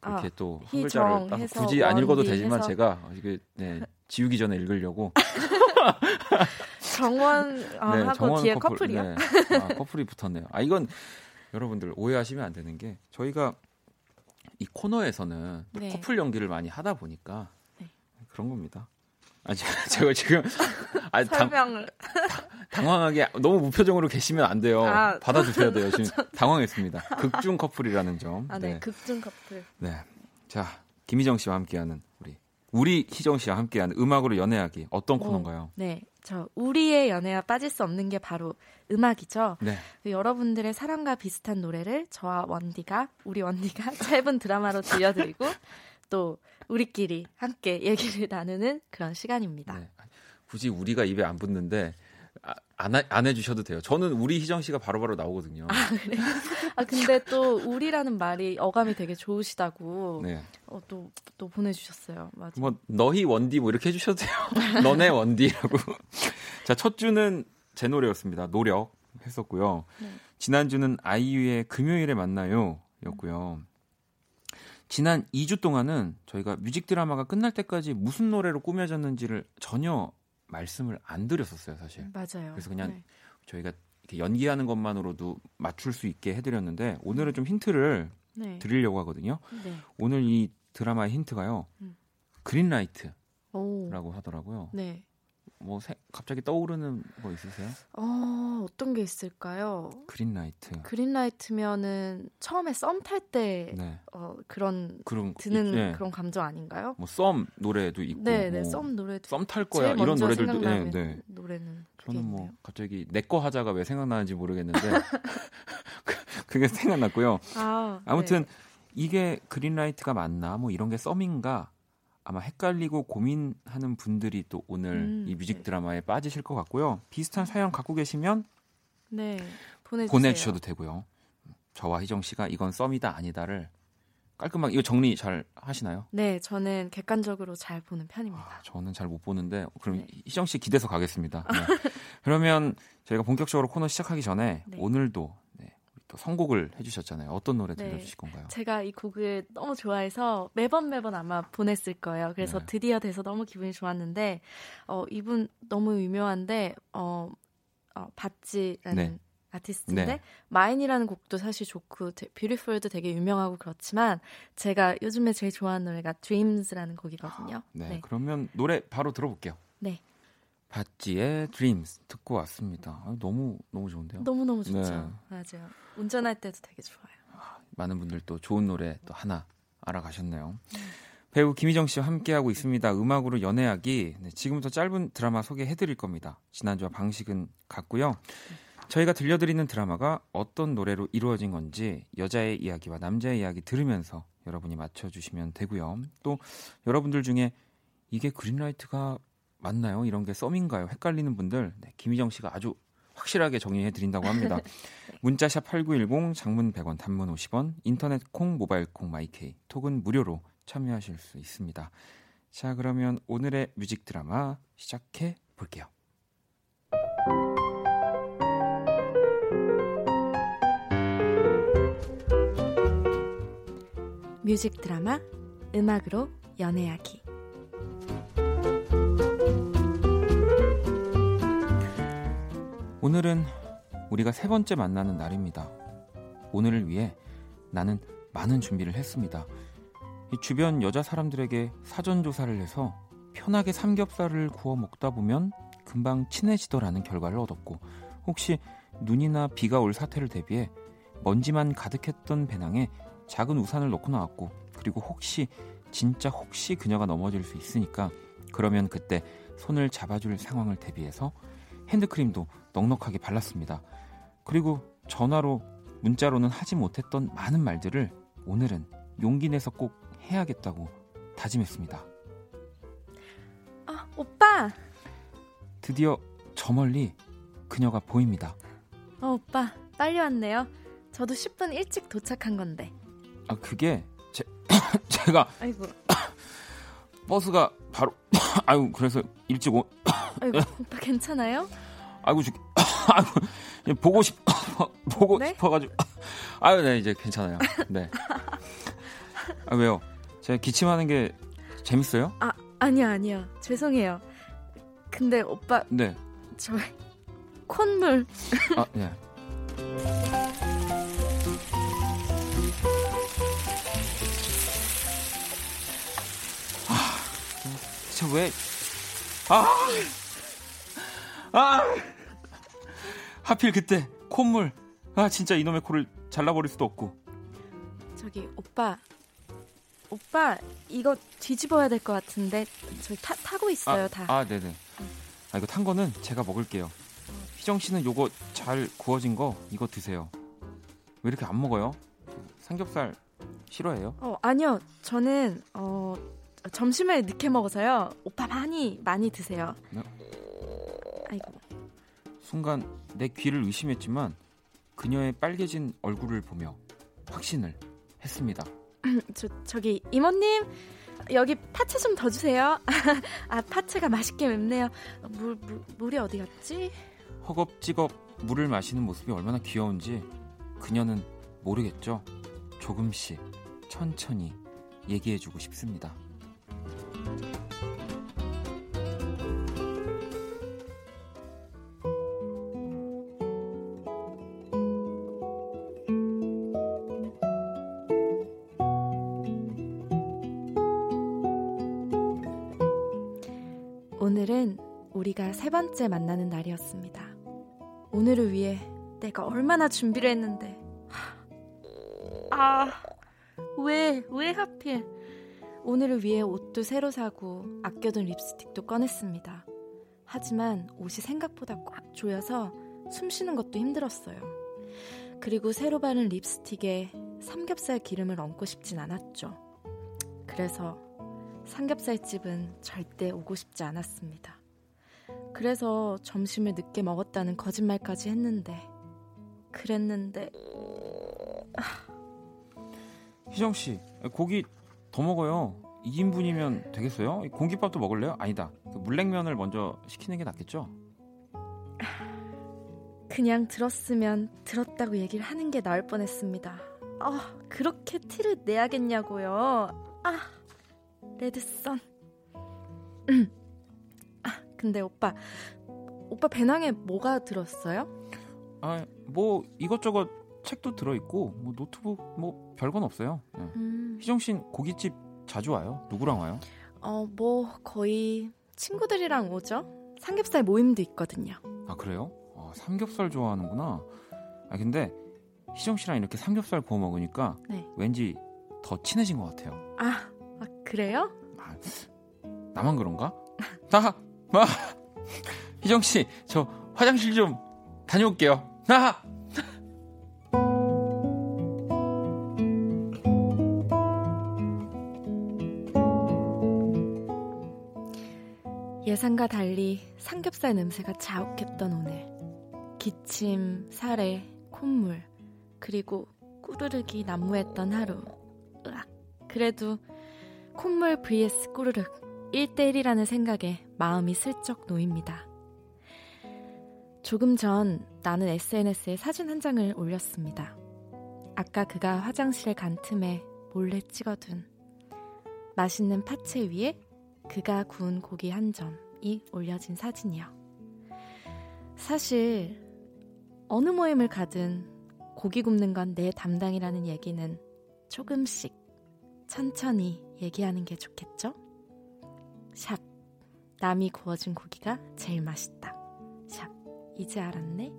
그렇게 아, 또한 글자를 딱 굳이 안 읽어도 되지만 해서. 제가 이게 네, 지우기 전에 읽으려고 정원 아, 네, 하고 정원 뒤에 커플, 이요 네. 아, 커플이 붙었네요. 아 이건 여러분들 오해하시면 안 되는 게 저희가 이 코너에서는 네. 커플 연기를 많이 하다 보니까 네. 그런 겁니다. 아 제가 지금 아, 설명을 당, 황하게 너무 무표정으로 계시면 안 돼요. 아, 받아주셔야 돼요. 지금 당황했습니다. 극중 커플이라는 점. 아, 네, 네. 극중 커플. 네, 자 김희정 씨와 함께하는 우리 우리 희정 씨와 함께하는 음악으로 연애하기 어떤 오, 코너인가요? 네, 저 우리의 연애와 빠질 수 없는 게 바로 음악이죠. 네. 그 여러분들의 사랑과 비슷한 노래를 저와 원디가 우리 원디가 짧은 드라마로 들려드리고 또 우리끼리 함께 얘기를 나누는 그런 시간입니다. 네. 굳이 우리가 입에 안 붙는데 아, 안, 안 해주셔도 돼요. 저는 우리 희정 씨가 바로바로 바로 나오거든요. 아, 그래? 아, 근데 또 우리라는 말이 어감이 되게 좋으시다고 네. 어, 또, 또 보내주셨어요. 맞아. 뭐, 너희 원디 뭐 이렇게 해주셔도 돼요. 너네 원디라고. 자, 첫 주는 제 노래였습니다. 노력 했었고요. 네. 지난주는 아이유의 금요일에 만나요 였고요. 지난 2주 동안은 저희가 뮤직 드라마가 끝날 때까지 무슨 노래로 꾸며졌는지를 전혀 말씀을 안 드렸었어요, 사실. 맞아요. 그래서 그냥 네. 저희가 이렇게 연기하는 것만으로도 맞출 수 있게 해드렸는데 오늘은 좀 힌트를 네. 드리려고 하거든요. 네. 오늘 이 드라마의 힌트가요. 음. 그린라이트라고 하더라고요. 네. 뭐 세, 갑자기 떠오르는 거 있으세요? 어, 어떤 게 있을까요? 그린라이트. 그린라이트면은 처음에 썸 탈때 네. 어, 그런, 그런 드는 네. 그런 감정 아닌가요? 뭐 썸 노래도 있고 네, 네. 썸 노래도 썸탈 거야 이런 노래들도 네, 네. 노래는 저는 뭐 있네요. 갑자기 내 거 하자가 왜 생각나는지 모르겠는데 그게 생각났고요. 아, 아무튼 네. 이게 그린라이트가 맞나 뭐 이런 게 썸인가 아마 헷갈리고 고민하는 분들이 또 오늘 음, 이 뮤직 네. 드라마에 빠지실 것 같고요. 비슷한 사연 갖고 계시면 네, 보내주셔도 되고요. 저와 희정 씨가 이건 썸이다 아니다를 깔끔하게 이거 정리 잘 하시나요? 네, 저는 객관적으로 잘 보는 편입니다. 아, 저는 잘 못 보는데 그럼 네. 희정 씨 기대서 가겠습니다. 네. 그러면 저희가 본격적으로 코너 시작하기 전에 네. 오늘도 또 선곡을 해주셨잖아요. 어떤 노래 네. 들려주실 건가요? 제가 이 곡을 너무 좋아해서 매번 매번 아마 보냈을 거예요. 그래서 네. 드디어 돼서 너무 기분이 좋았는데 어, 이분 너무 유명한데 어, 어 바찌라는 네. 아티스트인데 네. 마인이라는 곡도 사실 좋고 뷰티풀도 되게 유명하고 그렇지만 제가 요즘에 제일 좋아하는 노래가 Dreams라는 곡이거든요. 네, 네. 그러면 노래 바로 들어볼게요. 네. 바찌의 Dreams 듣고 왔습니다. 아, 너무 너무 좋은데요. 너무 너무 좋죠. 네. 맞아요. 운전할 때도 되게 좋아요. 아, 많은 분들 또 좋은 노래 또 하나 알아가셨네요. 음. 배우 김희정 씨와 함께하고 있습니다. 음악으로 연애하기. 네, 지금부터 짧은 드라마 소개해드릴 겁니다. 지난주와 방식은 같고요. 저희가 들려드리는 드라마가 어떤 노래로 이루어진 건지 여자의 이야기와 남자의 이야기 들으면서 여러분이 맞춰주시면 되고요. 또 여러분들 중에 이게 green light가 맞나요? 이런 게 썸인가요? 헷갈리는 분들 네, 김희정 씨가 아주 확실하게 정리해 드린다고 합니다. 문자샵 8910 장문 100원 단문 50원 인터넷 콩 모바일 콩 마이케이 톡은 무료로 참여하실 수 있습니다. 자, 그러면 오늘의 music 드라마 시작해 볼게요. 뮤직 드라마 음악으로 연애하기 오늘은 우리가 세 번째 만나는 날입니다. 오늘을 위해 나는 많은 준비를 했습니다. 주변 여자 사람들에게 사전 조사를 해서 편하게 삼겹살을 구워 먹다 보면 금방 친해지더라는 결과를 얻었고 혹시 눈이나 비가 올 사태를 대비해 먼지만 가득했던 배낭에 작은 우산을 넣고 나왔고 그리고 혹시 진짜 혹시 그녀가 넘어질 수 있으니까 그러면 그때 손을 잡아줄 상황을 대비해서 핸드크림도 넉넉하게 발랐습니다. 그리고 전화로 문자로는 하지 못했던 많은 말들을 오늘은 용기 내서 꼭 해야겠다고 다짐했습니다. 아, 오빠! 드디어 저 멀리 그녀가 보입니다. 어, 오빠, 빨리 왔네요. 저도 10분 일찍 도착한 건데. 아, 그게 제, 제가 아이고. 버스가 바로 아이고 그래서 일찍 오 아이고 오빠 괜찮아요? 아이고 죽 아이고 보고 싶 보고 네? 싶어가지고 아유 네 이제 괜찮아요. 네. 아 왜요? 제가 기침하는 게 재밌어요? 아 아니야 아니야 죄송해요. 근데 오빠 네. 저 콧물. 아 네. 아 왜? 아. 아. 하필 그때 콧물. 아 진짜 이놈의 코를 잘라버릴 수도 없고. 저기 오빠 오빠 이거 뒤집어야 될 것 같은데 저희 타, 타고 있어요 아, 다. 아 네네. 아 이거 탄 거는 제가 먹을게요. 희정 씨는 요거 잘 구워진 거 이거 드세요. 왜 이렇게 안 먹어요? 삼겹살 싫어해요? 어 아니요 저는 어 점심을 늦게 먹어서요. 오빠 많이 많이 드세요. 네? 아이고. 순간 내 귀를 의심했지만 그녀의 빨개진 얼굴을 보며 확신을 했습니다. 저 저기 이모님 여기 파채 좀 더 주세요. 아 파채가 맛있게 맵네요. 물, 물 물이 어디 갔지? 허겁지겁 물을 마시는 모습이 얼마나 귀여운지 그녀는 모르겠죠. 조금씩 천천히 얘기해주고 싶습니다. 오늘은 우리가 세 번째 만나는 날이었습니다. 오늘을 위해 내가 얼마나 준비를 했는데. 아, 왜, 왜 하필. 오늘을 위해 옷도 새로 사고 아껴둔 립스틱도 꺼냈습니다. 하지만 옷이 생각보다 꽉 조여서 숨 쉬는 것도 힘들었어요. 그리고 새로 바른 립스틱에 삼겹살 기름을 얹고 싶진 않았죠. 그래서 삼겹살 집은 절대 오고 싶지 않았습니다. 그래서 점심을 늦게 먹었다는 거짓말까지 했는데, 그랬는데. 희정 씨, 고기 더 먹어요. 2인분이면 되겠어요? 공깃밥도 먹을래요? 아니다. 그 물냉면을 먼저 시키는 게 낫겠죠? 그냥 들었으면 들었다고 얘기를 하는 게 나을 뻔했습니다. 아, 그렇게 티를 내야겠냐고요. 아. 레드선. 아, 근데 오빠, 오빠 배낭에 뭐가 들었어요? 아, 뭐 이것저것 책도 들어 있고 뭐 노트북 뭐 별건 없어요. 네. 음. 희정 씨는 고깃집 자주 와요? 누구랑 와요? 어, 뭐 거의 친구들이랑 오죠. 삼겹살 모임도 있거든요. 아 그래요? 아, 삼겹살 좋아하는구나. 아 근데 희정 씨랑 이렇게 삼겹살 구워 먹으니까 네. 왠지 더 친해진 것 같아요. 아, 아 그래요? 아, 나만 그런가? 아, 아, 희정 씨, 저 화장실 좀 다녀올게요. 아! 예상과 달리 삼겹살 냄새가 자욱했던 오늘. 기침, 사례, 콧물, 그리고 꾸르륵이 난무했던 하루. 으악. 그래도 콧물 vs 꾸르륵 1대1이라는 생각에 마음이 슬쩍 놓입니다. 조금 전 나는 SNS에 사진 한 장을 올렸습니다. 아까 그가 화장실에 간 틈에 몰래 찍어둔 맛있는 파채 위에 그가 구운 고기 한 점 이 올려진 사진이요. 사실 어느 모임을 가든 고기 굽는 건 내 담당이라는 얘기는 조금씩 천천히 얘기하는 게 좋겠죠? 샵 남이 구워준 고기가 제일 맛있다. 샵 이제 알았네.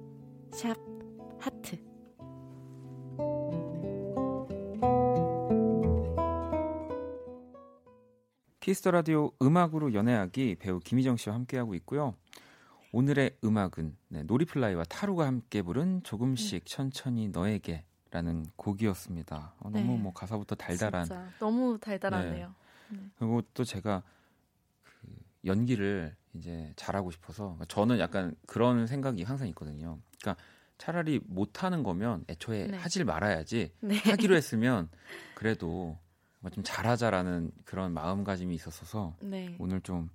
샵 하트 키스 더 라디오 음악으로 연애하기 배우 김희정 씨와 함께하고 있고요. 오늘의 음악은 네, 노리플라이와 타루가 함께 부른 조금씩 네. 천천히 너에게라는 곡이었습니다. 어, 너무 네. 뭐 가사부터 달달한. 진짜 너무 달달하네요. 네. 네. 그리고 또 제가 그 연기를 이제 잘하고 싶어서 그러니까 저는 약간 그런 생각이 항상 있거든요. 그러니까 차라리 못하는 거면 애초에 네. 하질 말아야지 하기로 했으면 그래도 좀 잘하자라는 그런 마음가짐이 있었어서 네. 오늘 좀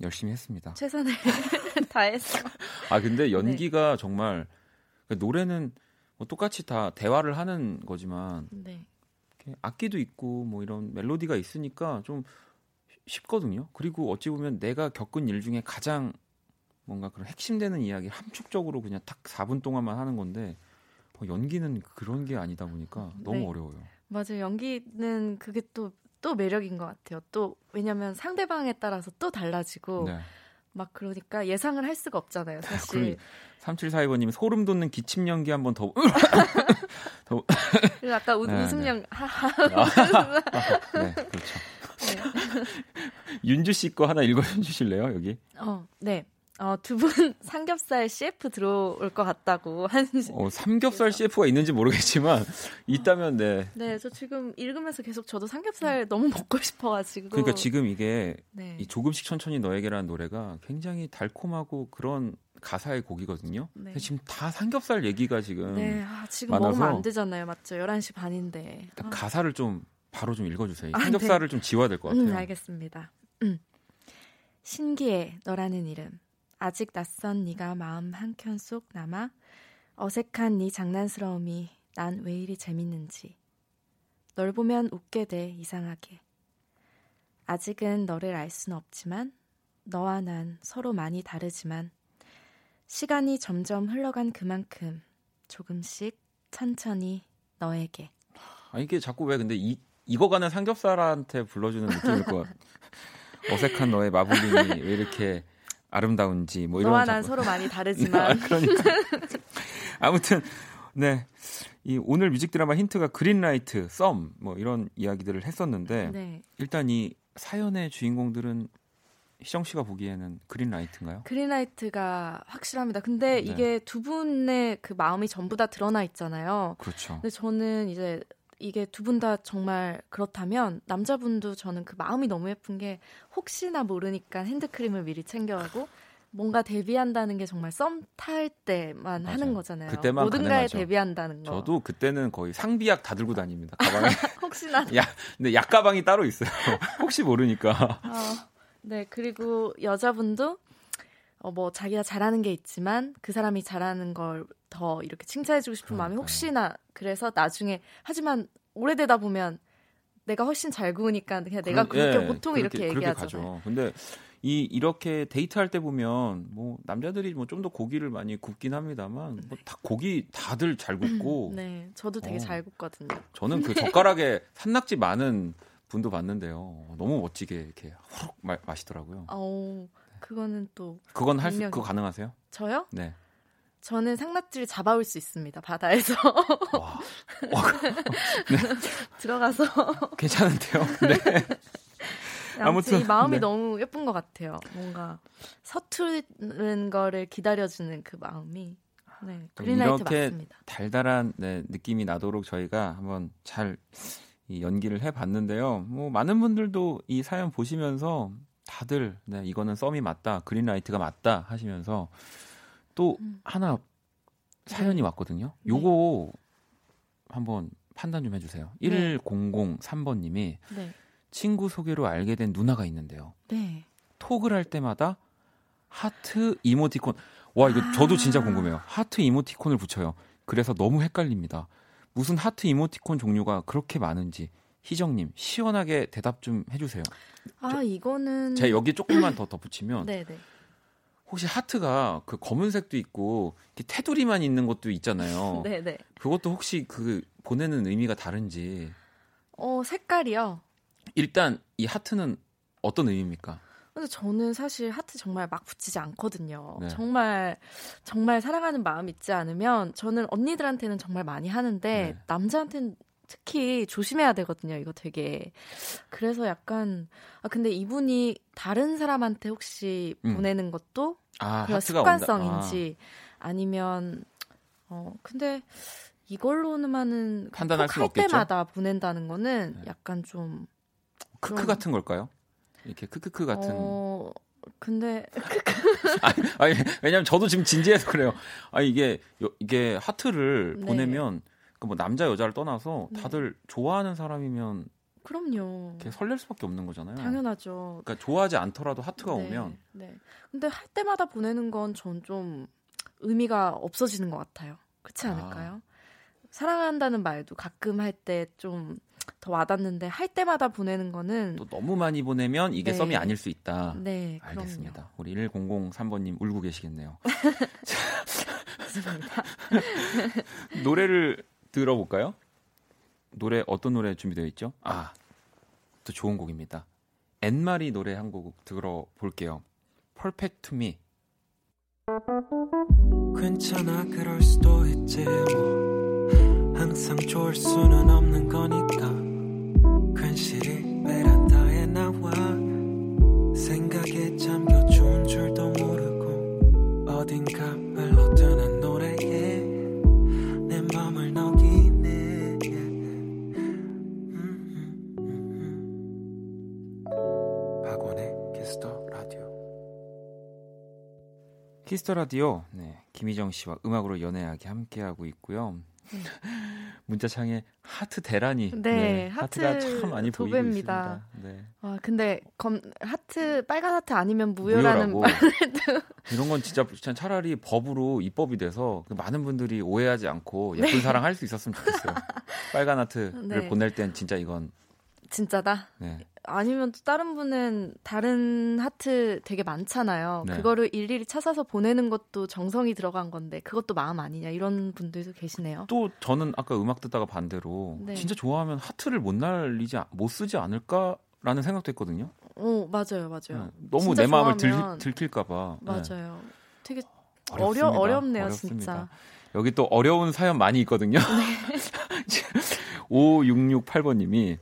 열심히 했습니다. 최선을 다했어. 아 근데 네. 연기가 네. 정말 그러니까 노래는 뭐 똑같이 다 대화를 하는 거지만 네. 악기도 있고 뭐 이런 멜로디가 있으니까 좀 쉽거든요. 그리고 어찌 보면 내가 겪은 일 중에 가장 뭔가 그런 핵심되는 이야기 함축적으로 그냥 딱 4분 동안만 하는 건데 뭐 연기는 그런 게 아니다 보니까 너무 네. 어려워요. 맞아요. 연기는 그게 또, 또 매력인 것 같아요. 또, 왜냐면 상대방에 따라서 또 달라지고, 네. 막 그러니까 예상을 할 수가 없잖아요, 사실. 3742번님이 소름 돋는 기침 연기 한번 더. 더. 그리고 아까 우, 네, 웃음 네. 연, 하하. 네, 그렇죠. 네. 윤주 씨 거 하나 읽어 주실래요, 여기? 어, 네. 어, 두 분 삼겹살 CF 들어올 것 같다고 한. 어, 삼겹살 CF가 있는지 모르겠지만 있다면 네. 네, 저 지금 읽으면서 계속 저도 삼겹살 너무 먹고 싶어가지고. 그러니까 지금 이게 네. 이 조금씩 천천히 너에게라는 노래가 굉장히 달콤하고 그런 가사의 곡이거든요. 네. 지금 다 삼겹살 얘기가 지금. 네, 아, 지금 많아서 먹으면 안 되잖아요, 맞죠? 11시 반인데. 아. 가사를 좀 바로 좀 읽어주세요. 아, 삼겹살을 네. 좀 지워야 될 것 같아요. 음, 알겠습니다. 음. 신기해 너라는 이름. 아직 낯선 네가 마음 한켠 속 남아 어색한 네 장난스러움이 난 왜 이리 재밌는지. 널 보면 웃게 돼 이상하게. 아직은 너를 알 수는 없지만 너와 난 서로 많이 다르지만 시간이 점점 흘러간 그만큼 조금씩 천천히 너에게. 아 이게 자꾸 왜 근데 이 익어가는 삼겹살한테 불러주는 느낌일 것. 어색한 너의 마블링이 왜 이렇게 아름다운지 뭐 이런 너와 난 서로 많이 다르지만 그러니까 아무튼 네. 이 오늘 music 드라마 힌트가 green light, 썸 뭐 이런 이야기들을 했었는데 네. 일단 이 사연의 주인공들은 희정 씨가 보기에는 green light인가요? green light가 확실합니다. 근데 네. 이게 두 분의 그 마음이 전부 다 드러나 있잖아요. 그렇죠. 근데 저는 이제 이게 두 분 다 정말 그렇다면 남자분도 저는 그 마음이 너무 예쁜 게 혹시나 모르니까 핸드크림을 미리 챙겨가고 뭔가 데뷔한다는 게 정말 썸 탈 때만 맞아요. 하는 거잖아요. 그때만 모든가에 데뷔한다는 거. 저도 그때는 거의 상비약 다 들고 다닙니다. 가방에. 혹시나. 야, 근데 약 가방이 따로 있어요. 혹시 모르니까. 어, 네, 그리고 여자분도 어, 뭐 자기가 잘하는 게 있지만 그 사람이 잘하는 걸 더 이렇게 칭찬해주고 싶은 그러니까요. 마음이 혹시나 그래서 나중에 하지만 오래되다 보면 내가 훨씬 잘 구우니까 그냥 내가 그렇게 예, 보통 그렇게, 이렇게 얘기하잖아요. 근데 이 이렇게 데이트할 때 보면 뭐 남자들이 뭐 좀 더 고기를 많이 굽긴 합니다만 뭐 다 고기 다들 잘 굽고. 네, 저도 되게 어. 잘 굽거든요. 저는 그 젓가락에 산낙지 많은 분도 봤는데요. 너무 멋지게 이렇게 호록 마, 마시더라고요. 어, 그거는 또 그건 할 수, 그거 가능하세요? 저요? 네. 저는 상낙지를 잡아올 수 있습니다. 바다에서. 와. 와. 네. 들어가서. 괜찮은데요? 네. 아무튼 이 마음이 네. 너무 예쁜 것 같아요. 뭔가 서투른 거를 기다려주는 그 마음이. 네, 그린라이트 이렇게 맞습니다. 달달한 네, 느낌이 나도록 저희가 한번 잘 연기를 해봤는데요. 뭐 많은 분들도 이 사연 보시면서 다들 네, 이거는 썸이 맞다, 그린라이트가 맞다 하시면서 또 음. 하나 사연이 네. 왔거든요. 요거 한번 판단 좀 해주세요. 네. 1003번님이 네. 친구 소개로 알게 된 누나가 있는데요. 네. 톡을 할 때마다 하트 이모티콘. 와, 이거 아~ 저도 진짜 궁금해요. 하트 이모티콘을 붙여요. 그래서 너무 헷갈립니다. 무슨 하트 이모티콘 종류가 그렇게 많은지 희정님 시원하게 대답 좀 해주세요. 아 저, 이거는 제가 여기 조금만 더 덧붙이면 네네. 혹시 하트가 그 검은색도 있고 테두리만 있는 것도 있잖아요. 네네. 그것도 혹시 그 보내는 의미가 다른지. 어 색깔이요. 일단 이 하트는 어떤 의미입니까? 근데 저는 사실 하트 정말 막 붙이지 않거든요. 네. 정말 정말 사랑하는 마음 있지 않으면 저는 언니들한테는 정말 많이 하는데 네. 남자한테는 특히 조심해야 되거든요. 이거 되게 그래서 약간 아 근데 이분이 다른 사람한테 혹시 음. 보내는 것도 아, 그런 습관성인지 아. 아니면 어 근데 이걸로는만은 판단할 수 없겠죠. 때마다 보낸다는 거는 네. 약간 좀 크크 같은 걸까요? 이렇게 크크크 같은. 어... 근데 아니, 아니, 왜냐면 저도 지금 진지해서 그래요. 아 이게 이게 하트를 네. 보내면 그 뭐 남자 여자를 떠나서 네. 다들 네. 좋아하는 사람이면 그럼요. 이렇게 설렐 수밖에 없는 거잖아요. 당연하죠. 그러니까 좋아하지 않더라도 하트가 네. 오면. 네. 근데 할 때마다 보내는 건 전 좀 의미가 없어지는 것 같아요. 그렇지 아. 않을까요? 아. 사랑한다는 말도 가끔 할 때 좀 더 와닿는데 할 때마다 보내는 거는 또 너무 많이 보내면 이게 네. 썸이 아닐 수 있다. 네, 알겠습니다. 그럼요. 우리 1003번님 울고 계시겠네요. 노래를 들어볼까요? 노래 어떤 노래 준비되어 있죠? 아, 또 좋은 곡입니다. 엔마리 노래 한 곡 들어볼게요. Perfect to Me. 괜찮아 그럴 수도 있지 뭐 항상 좋을 수는 없는 거니까 괜시리 베란다에 나와 생각에 잠겨 좋은 줄도 모르고 어딘가 키스 더 라디오 네, 김희정 씨와 음악으로 연애하기 함께 하고 있고요. 음. 문자창에 하트 대란이 네, 네 하트 하트가 참 많이 도배입니다. 보이고 있습니다. 네. 아 근데 검 하트 빨간 하트 아니면 무효라는 말도 이런 건 진짜 차라리 법으로 입법이 돼서 그 많은 분들이 오해하지 않고 예쁜 네. 사랑 할 수 있었으면 좋겠어요. 빨간 하트를 네. 보낼 땐 진짜 이건 진짜다. 네. 아니면 또 다른 분은 다른 하트 되게 많잖아요. 네. 그거를 일일이 찾아서 보내는 것도 정성이 들어간 건데 그것도 마음 아니냐 이런 분들도 계시네요. 또 저는 아까 음악 듣다가 반대로 네. 진짜 좋아하면 하트를 못 날리지 못 쓰지 않을까라는 생각도 했거든요. 어 맞아요 맞아요. 네. 너무 내 마음을 들, 들킬까봐. 네. 맞아요. 되게 어려 어렵네요 어렵습니다. 진짜. 여기 또 어려운 사연 많이 있거든요. 네. 5668번님이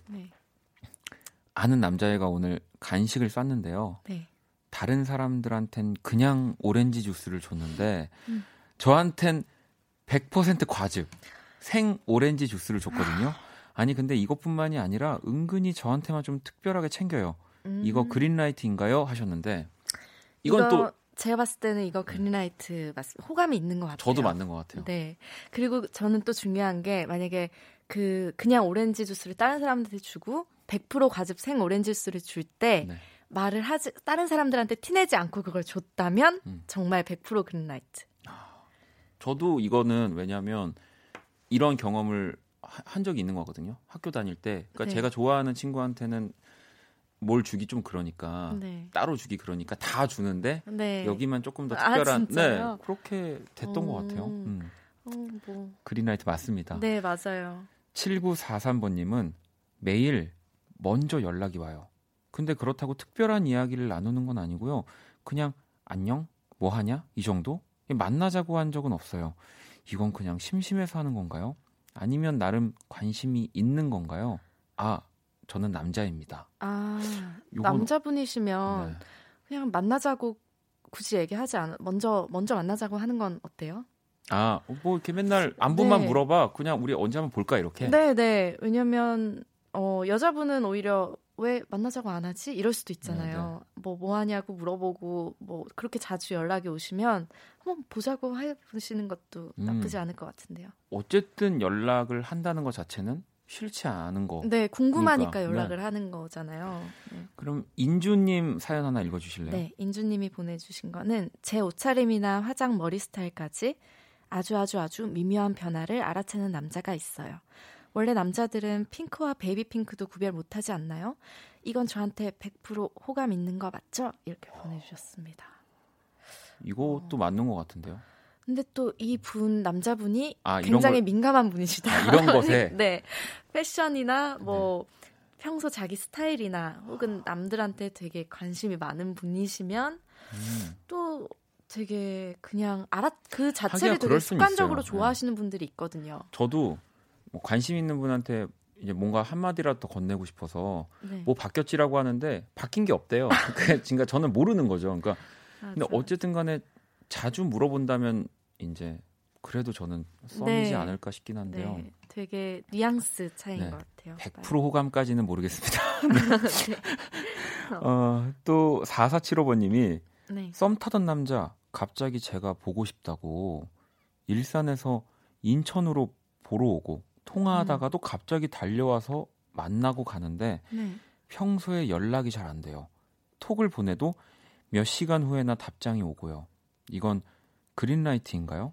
아는 남자애가 오늘 간식을 쌌는데요. 네. 다른 사람들한텐 그냥 오렌지 주스를 줬는데 음. 저한텐 100% 과즙 생 오렌지 주스를 줬거든요. 아니 근데 이것뿐만이 아니라 은근히 저한테만 좀 특별하게 챙겨요. 음. 이거 그린라이트인가요? 하셨는데 이건 또 제가 봤을 때는 이거 그린라이트 맞 호감이 있는 것 같아요. 저도 맞는 것 같아요. 네. 그리고 저는 또 중요한 게 만약에 그 그냥 오렌지 주스를 다른 사람한테 주고 100% 과즙 생 오렌지 주스를 줄때 네. 말을 하지 다른 사람들한테 티내지 않고 그걸 줬다면 음. 정말 100% 그린라이트. 저도 이거는 왜냐하면 이런 경험을 한 적이 있는 거거든요. 학교 다닐 때. 그러니까 네. 제가 좋아하는 친구한테는 뭘 주기 좀 그러니까 네. 따로 주기 그러니까 다 주는데 네. 여기만 조금 더 아, 특별한 아, 네 그렇게 됐던 오. 것 같아요. 음. 어, 뭐. 그린라이트 맞습니다. 네 맞아요. 7943번님은 매일 먼저 연락이 와요. 근데 그렇다고 특별한 이야기를 나누는 건 아니고요. 그냥 안녕 뭐 하냐 이 정도 만나자고 한 적은 없어요. 이건 그냥 심심해서 하는 건가요? 아니면 나름 관심이 있는 건가요? 아 저는 남자입니다. 아, 요건... 남자분이시면 네. 그냥 만나자고 굳이 얘기하지 않아 먼저 먼저 만나자고 하는 건 어때요? 아, 뭐 이렇게 맨날 안부만 네. 물어봐. 그냥 우리 언제 한번 볼까 이렇게. 네, 네. 왜냐면 어 여자분은 오히려 왜 만나자고 안 하지? 이럴 수도 있잖아요. 뭐뭐 네, 뭐 하냐고 물어보고 뭐 그렇게 자주 연락이 오시면 한번 보자고 해보시는 것도 음. 나쁘지 않을 것 같은데요. 어쨌든 연락을 한다는 것 자체는 싫지 않은 거. 네, 궁금하니까 그러니까. 연락을 네. 하는 거잖아요. 네. 그럼 인주님 사연 하나 읽어주실래요? 네, 인주님이 보내주신 거는 제 옷차림이나 화장 머리 스타일까지 아주 아주 아주 미묘한 변화를 알아채는 남자가 있어요. 원래 남자들은 핑크와 baby pink도 구별 못하지 않나요? 이건 저한테 100% 호감 있는 거 맞죠? 이렇게 보내주셨습니다. 이것도 어. 맞는 것 같은데요. 근데 또 이 분 남자분이 아, 굉장히 거, 민감한 분이시다. 아, 이런 것에 네 패션이나 뭐 네. 평소 자기 스타일이나 혹은 남들한테 되게 관심이 많은 분이시면 음. 또 되게 그냥 알아 그 자체를 되게 습관적으로 좋아하시는 네. 분들이 있거든요. 저도 뭐 관심 있는 분한테 이제 뭔가 한마디라도 더 건네고 싶어서 네. 뭐 바뀌었지라고 하는데 바뀐 게 없대요. 그러니까 저는 모르는 거죠. 그러니까 근데 어쨌든 간에 자주 물어본다면 이제 그래도 저는 썸이지 네. 않을까 싶긴 한데요. 네. 되게 뉘앙스 차이인 네. 것 같아요. 100% 호감까지는 모르겠습니다. 네. 어, 또 4475번님이 썸 타던 남자 갑자기 제가 보고 싶다고 일산에서 인천으로 보러 오고 통화하다가도 음. 갑자기 달려와서 만나고 가는데 네. 평소에 연락이 잘 안 돼요. 톡을 보내도 몇 시간 후에나 답장이 오고요. 이건 그린라이트인가요?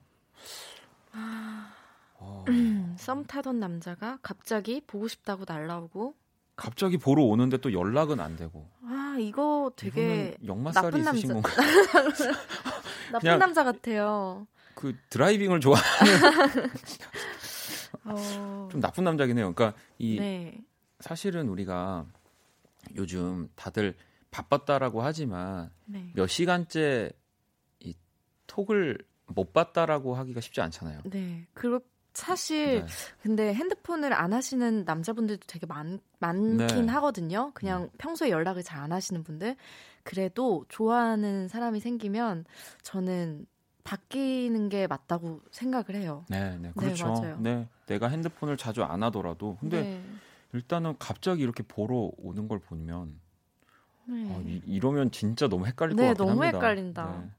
아... 어... 썸 타던 남자가 갑자기 보고 싶다고 날라오고 갑자기 보러 오는데 또 연락은 안 되고. 아 이거 되게 나쁜 남자. 건가? 나쁜 남자 같아요. 그 드라이빙을 좋아하는 어... 좀 나쁜 남자긴 해요. 그러니까 이 네. 사실은 우리가 요즘 다들 바빴다라고 하지만 네. 몇 시간째 이 톡을 못 봤다라고 하기가 쉽지 않잖아요. 네. 그렇 사실 네. 근데 핸드폰을 안 하시는 남자분들도 되게 많 많긴 네. 하거든요. 그냥 음. 평소에 연락을 잘 안 하시는 분들. 그래도 좋아하는 사람이 생기면 저는 바뀌는 게 맞다고 생각을 해요. 네, 네, 그렇죠. 네, 네 내가 핸드폰을 자주 안 하더라도 근데 네. 일단은 갑자기 이렇게 보러 오는 걸 보면 네. 아, 이, 러면 진짜 너무 헷갈릴 네, 것 같긴 너무 합니다. 헷갈린다. 네.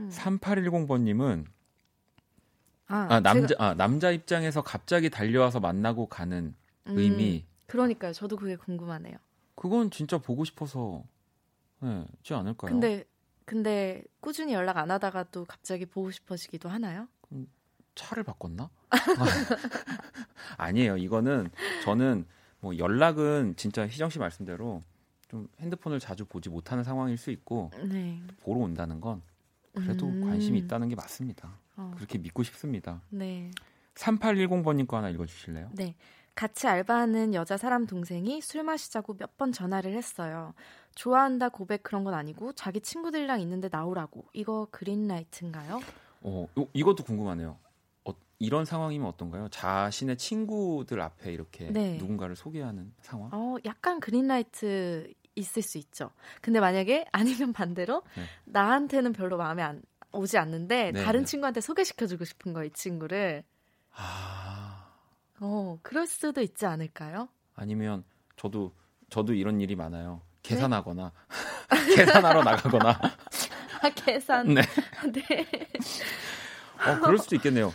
음. 3810번님은 아, 아 남자 제가... 아, 남자 입장에서 갑자기 달려와서 만나고 가는 음, 의미. 그러니까요. 저도 그게 궁금하네요. 그건 진짜 보고 싶어서 네, 지 않을까요? 근데 근데 꾸준히 연락 안 하다가 또 갑자기 보고 싶어지기도 하나요? 차를 바꿨나? 아니에요. 이거는 저는 뭐 연락은 진짜 희정 씨 말씀대로 좀 핸드폰을 자주 보지 못하는 상황일 수 있고 네. 보러 온다는 건 그래도 음. 관심이 있다는 게 맞습니다. 어. 그렇게 믿고 싶습니다. 네. 3810번님 거 하나 읽어주실래요? 네. 같이 알바하는 여자 사람 동생이 술 마시자고 몇 번 전화를 했어요. 좋아한다 고백 그런 건 아니고 자기 친구들이랑 있는데 나오라고. 이거 그린라이트인가요? 어, 이것도 궁금하네요. 어, 이런 상황이면 어떤가요? 자신의 친구들 앞에 이렇게 네. 누군가를 소개하는 상황? 어, 약간 그린라이트 있을 수 있죠. 근데 만약에 아니면 반대로 네. 나한테는 별로 마음에 안 오지 않는데 네, 다른 네. 친구한테 소개시켜주고 싶은 거이 친구를. 아. 어, 그럴 수도 있지 않을까요? 아니면 저도 저도 이런 일이 많아요. 계산하거나 네? 계산하러 나가거나. 아, 계산. 네. 네. 어, 그럴 수도 있겠네요.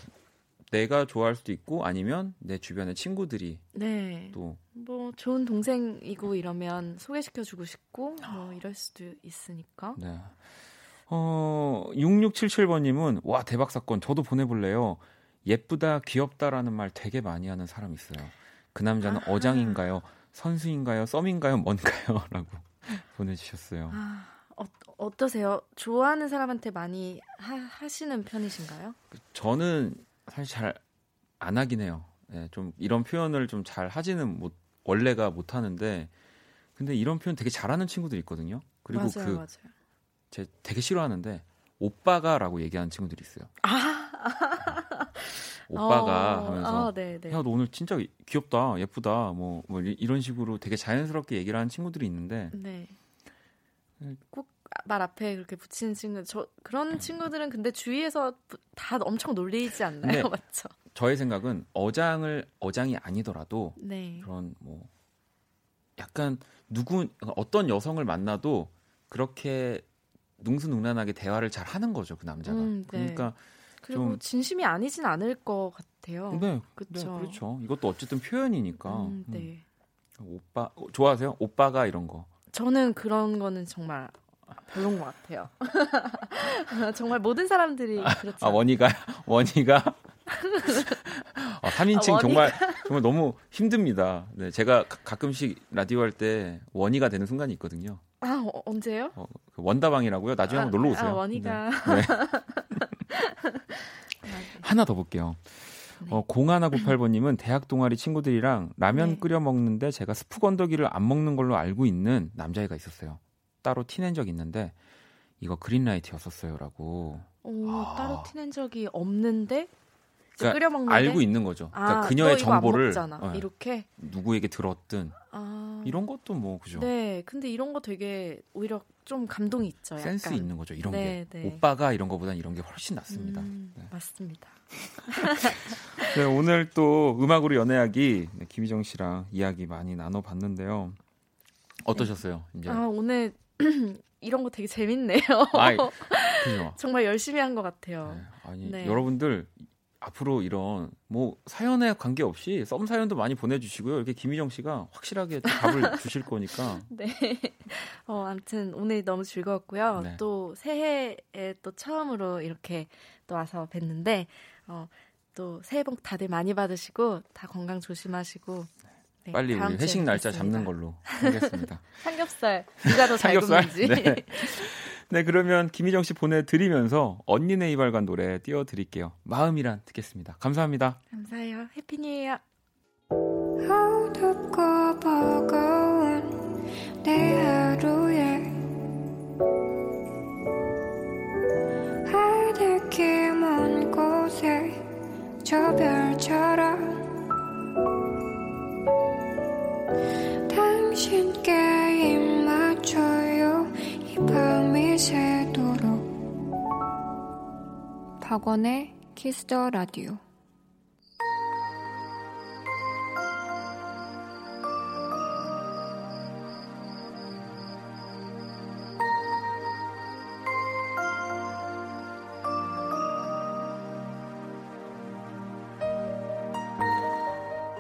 내가 좋아할 수도 있고 아니면 내 주변의 친구들이 네. 또뭐 좋은 동생이고 이러면 소개시켜 주고 싶고 뭐 이럴 수도 있으니까. 네. 어, 6677번 님은 와, 대박 사건. 저도 보내 볼래요. 예쁘다, 귀엽다라는 말 되게 많이 하는 사람 있어요. 그 남자는 아하. 어장인가요? 선수인가요? 썸인가요? 뭔가요? 라고 보내주셨어요. 아, 어, 어떠세요? 좋아하는 사람한테 많이 하, 시는 편이신가요? 저는 사실 잘 안 하긴 해요. 네, 좀 이런 표현을 좀 잘 하지는 못, 원래가 못 하는데, 근데 이런 표현 되게 잘하는 친구들 있거든요. 그리고 맞아요, 그, 맞아요. 제 되게 싫어하는데, 오빠가라고 얘기하는 친구들이 있어요. 아. 오빠가 어, 하면서 아, 네, 네. 야너 오늘 진짜 귀엽다 예쁘다 뭐, 뭐 이런 식으로 되게 자연스럽게 얘기를 하는 친구들이 있는데 네. 꼭 말 앞에 그렇게 붙이는 친구 저 그런 친구들은 근데 주위에서 다 엄청 놀리지 않나요 맞죠? 저의 생각은 어장을 어장이 아니더라도 네. 그런 뭐 약간 누구 어떤 여성을 만나도 그렇게 능수능란하게 대화를 잘 하는 거죠 그 남자가 음, 네. 그러니까 그리고 좀... 진심이 아니진 않을 것 같아요. 네, 그렇죠. 네, 그렇죠. 이것도 어쨌든 표현이니까. 음, 네. 음. 오빠 좋아하세요? 오빠가 이런 거. 저는 그런 거는 정말 별론 것 같아요. 정말 모든 사람들이 그렇죠. 아 원희가 원희가 아, 3인칭 아, 정말 정말 너무 힘듭니다. 네, 제가 가, 끔씩 라디오 할 때 원희가 되는 순간이 있거든요. 아 어, 언제요? 어, 그 원다방이라고요. 나중에 아, 한번 놀러 오세요. 아, 원희가. 네. 네. 하나 더 볼게요. 네. 어, 0198번님은 대학 동아리 친구들이랑 라면 네. 끓여 먹는데 제가 스프 건더기를 안 먹는 걸로 알고 있는 남자애가 있었어요. 따로 티낸 적 있는데 이거 그린라이트였었어요라고. 오, 아. 따로 티낸 적이 없는데 그러니까 끓여 먹는데 알고 있는 거죠. 그러니까 아, 그녀의 정보를 어, 이렇게 누구에게 들었든 아. 이런 것도 뭐 그죠. 네, 근데 이런 거 되게 오히려 좀 감동이 있죠. 약간. 센스 있는 거죠. 이런 네, 게 네. 오빠가 이런 거보단 이런 게 훨씬 낫습니다. 음, 네. 맞습니다. 네, 오늘 또 음악으로 연애하기 네, 김희정 씨랑 이야기 많이 나눠봤는데요. 어떠셨어요? 이제 아 오늘 이런 거 되게 재밌네요. 아이, 정말 열심히 한 것 같아요. 네, 아니 네. 여러분들 앞으로 이런 뭐 사연에 관계없이 썸 사연도 많이 보내주시고요. 이렇게 김희정 씨가 확실하게 답을 주실 거니까. 네. 어, 아무튼 오늘 너무 즐거웠고요. 네. 또 새해에 또 처음으로 이렇게 또 와서 뵀는데 어, 또 새해 복 다들 많이 받으시고 다 건강 조심하시고 네, 빨리 우리 회식 날짜 잡는 걸로 하겠습니다. 삼겹살 누가 더 잘 굽는지. 네. 네, 그러면 김희정 씨 보내드리면서 언니네 이발관 노래 띄워드릴게요. 마음이란 듣겠습니다. 감사합니다. 감사해요. 해피니에요. 어둡고 버거운 내 하루에 하늘길 먼 곳에 저 별처럼 당신께 입 맞춰요 이 밤이 새도록 박원의 키스더 라디오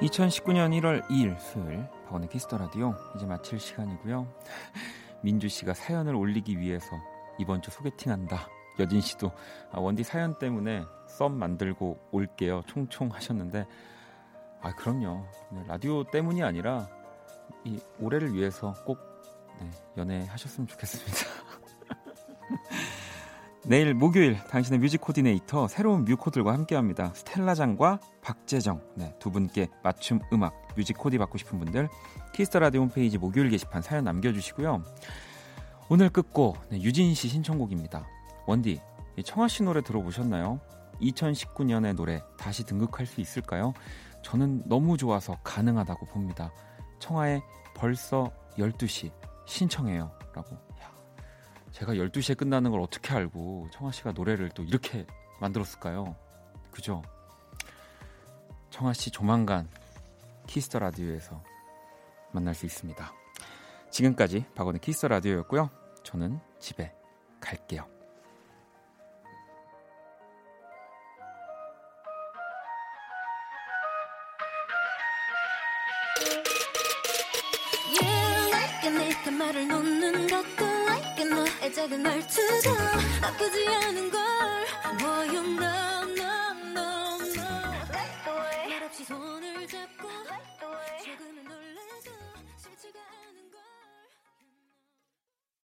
2019년 1월 2일 수요일 박원의 키스 더 라디오 이제 마칠 시간이고요. 민주 씨가 사연을 올리기 위해서 이번 주 소개팅한다. 여진 씨도 아, 원디 사연 때문에 썸 만들고 올게요. 총총 하셨는데 아 그럼요. 네, 라디오 때문이 아니라 이 올해를 위해서 꼭 네, 연애하셨으면 좋겠습니다. 내일 목요일 당신의 music 코디네이터 새로운 뮤코들과 함께합니다. 스텔라장과 박재정 네, 두 분께 맞춤 음악 music 코디 받고 싶은 분들 키스 더 라디오 홈페이지 목요일 게시판 사연 남겨주시고요. 오늘 끝곡 네, 유진 씨 신청곡입니다. 원디 청하 씨 노래 들어보셨나요? 2019년의 노래 다시 등극할 수 있을까요? 저는 너무 좋아서 가능하다고 봅니다. 청하의 벌써 12시 신청해요. 라고 제가 12시에 끝나는 걸 어떻게 알고 청하 씨가 노래를 또 이렇게 만들었을까요? 그죠? 청하 씨 조만간 키스 더 라디오에서 만날 수 있습니다. 지금까지 박원의 키스 더 라디오였고요. 저는 집에 갈게요. 말을 놓는 것도 작은 말투도 나쁘지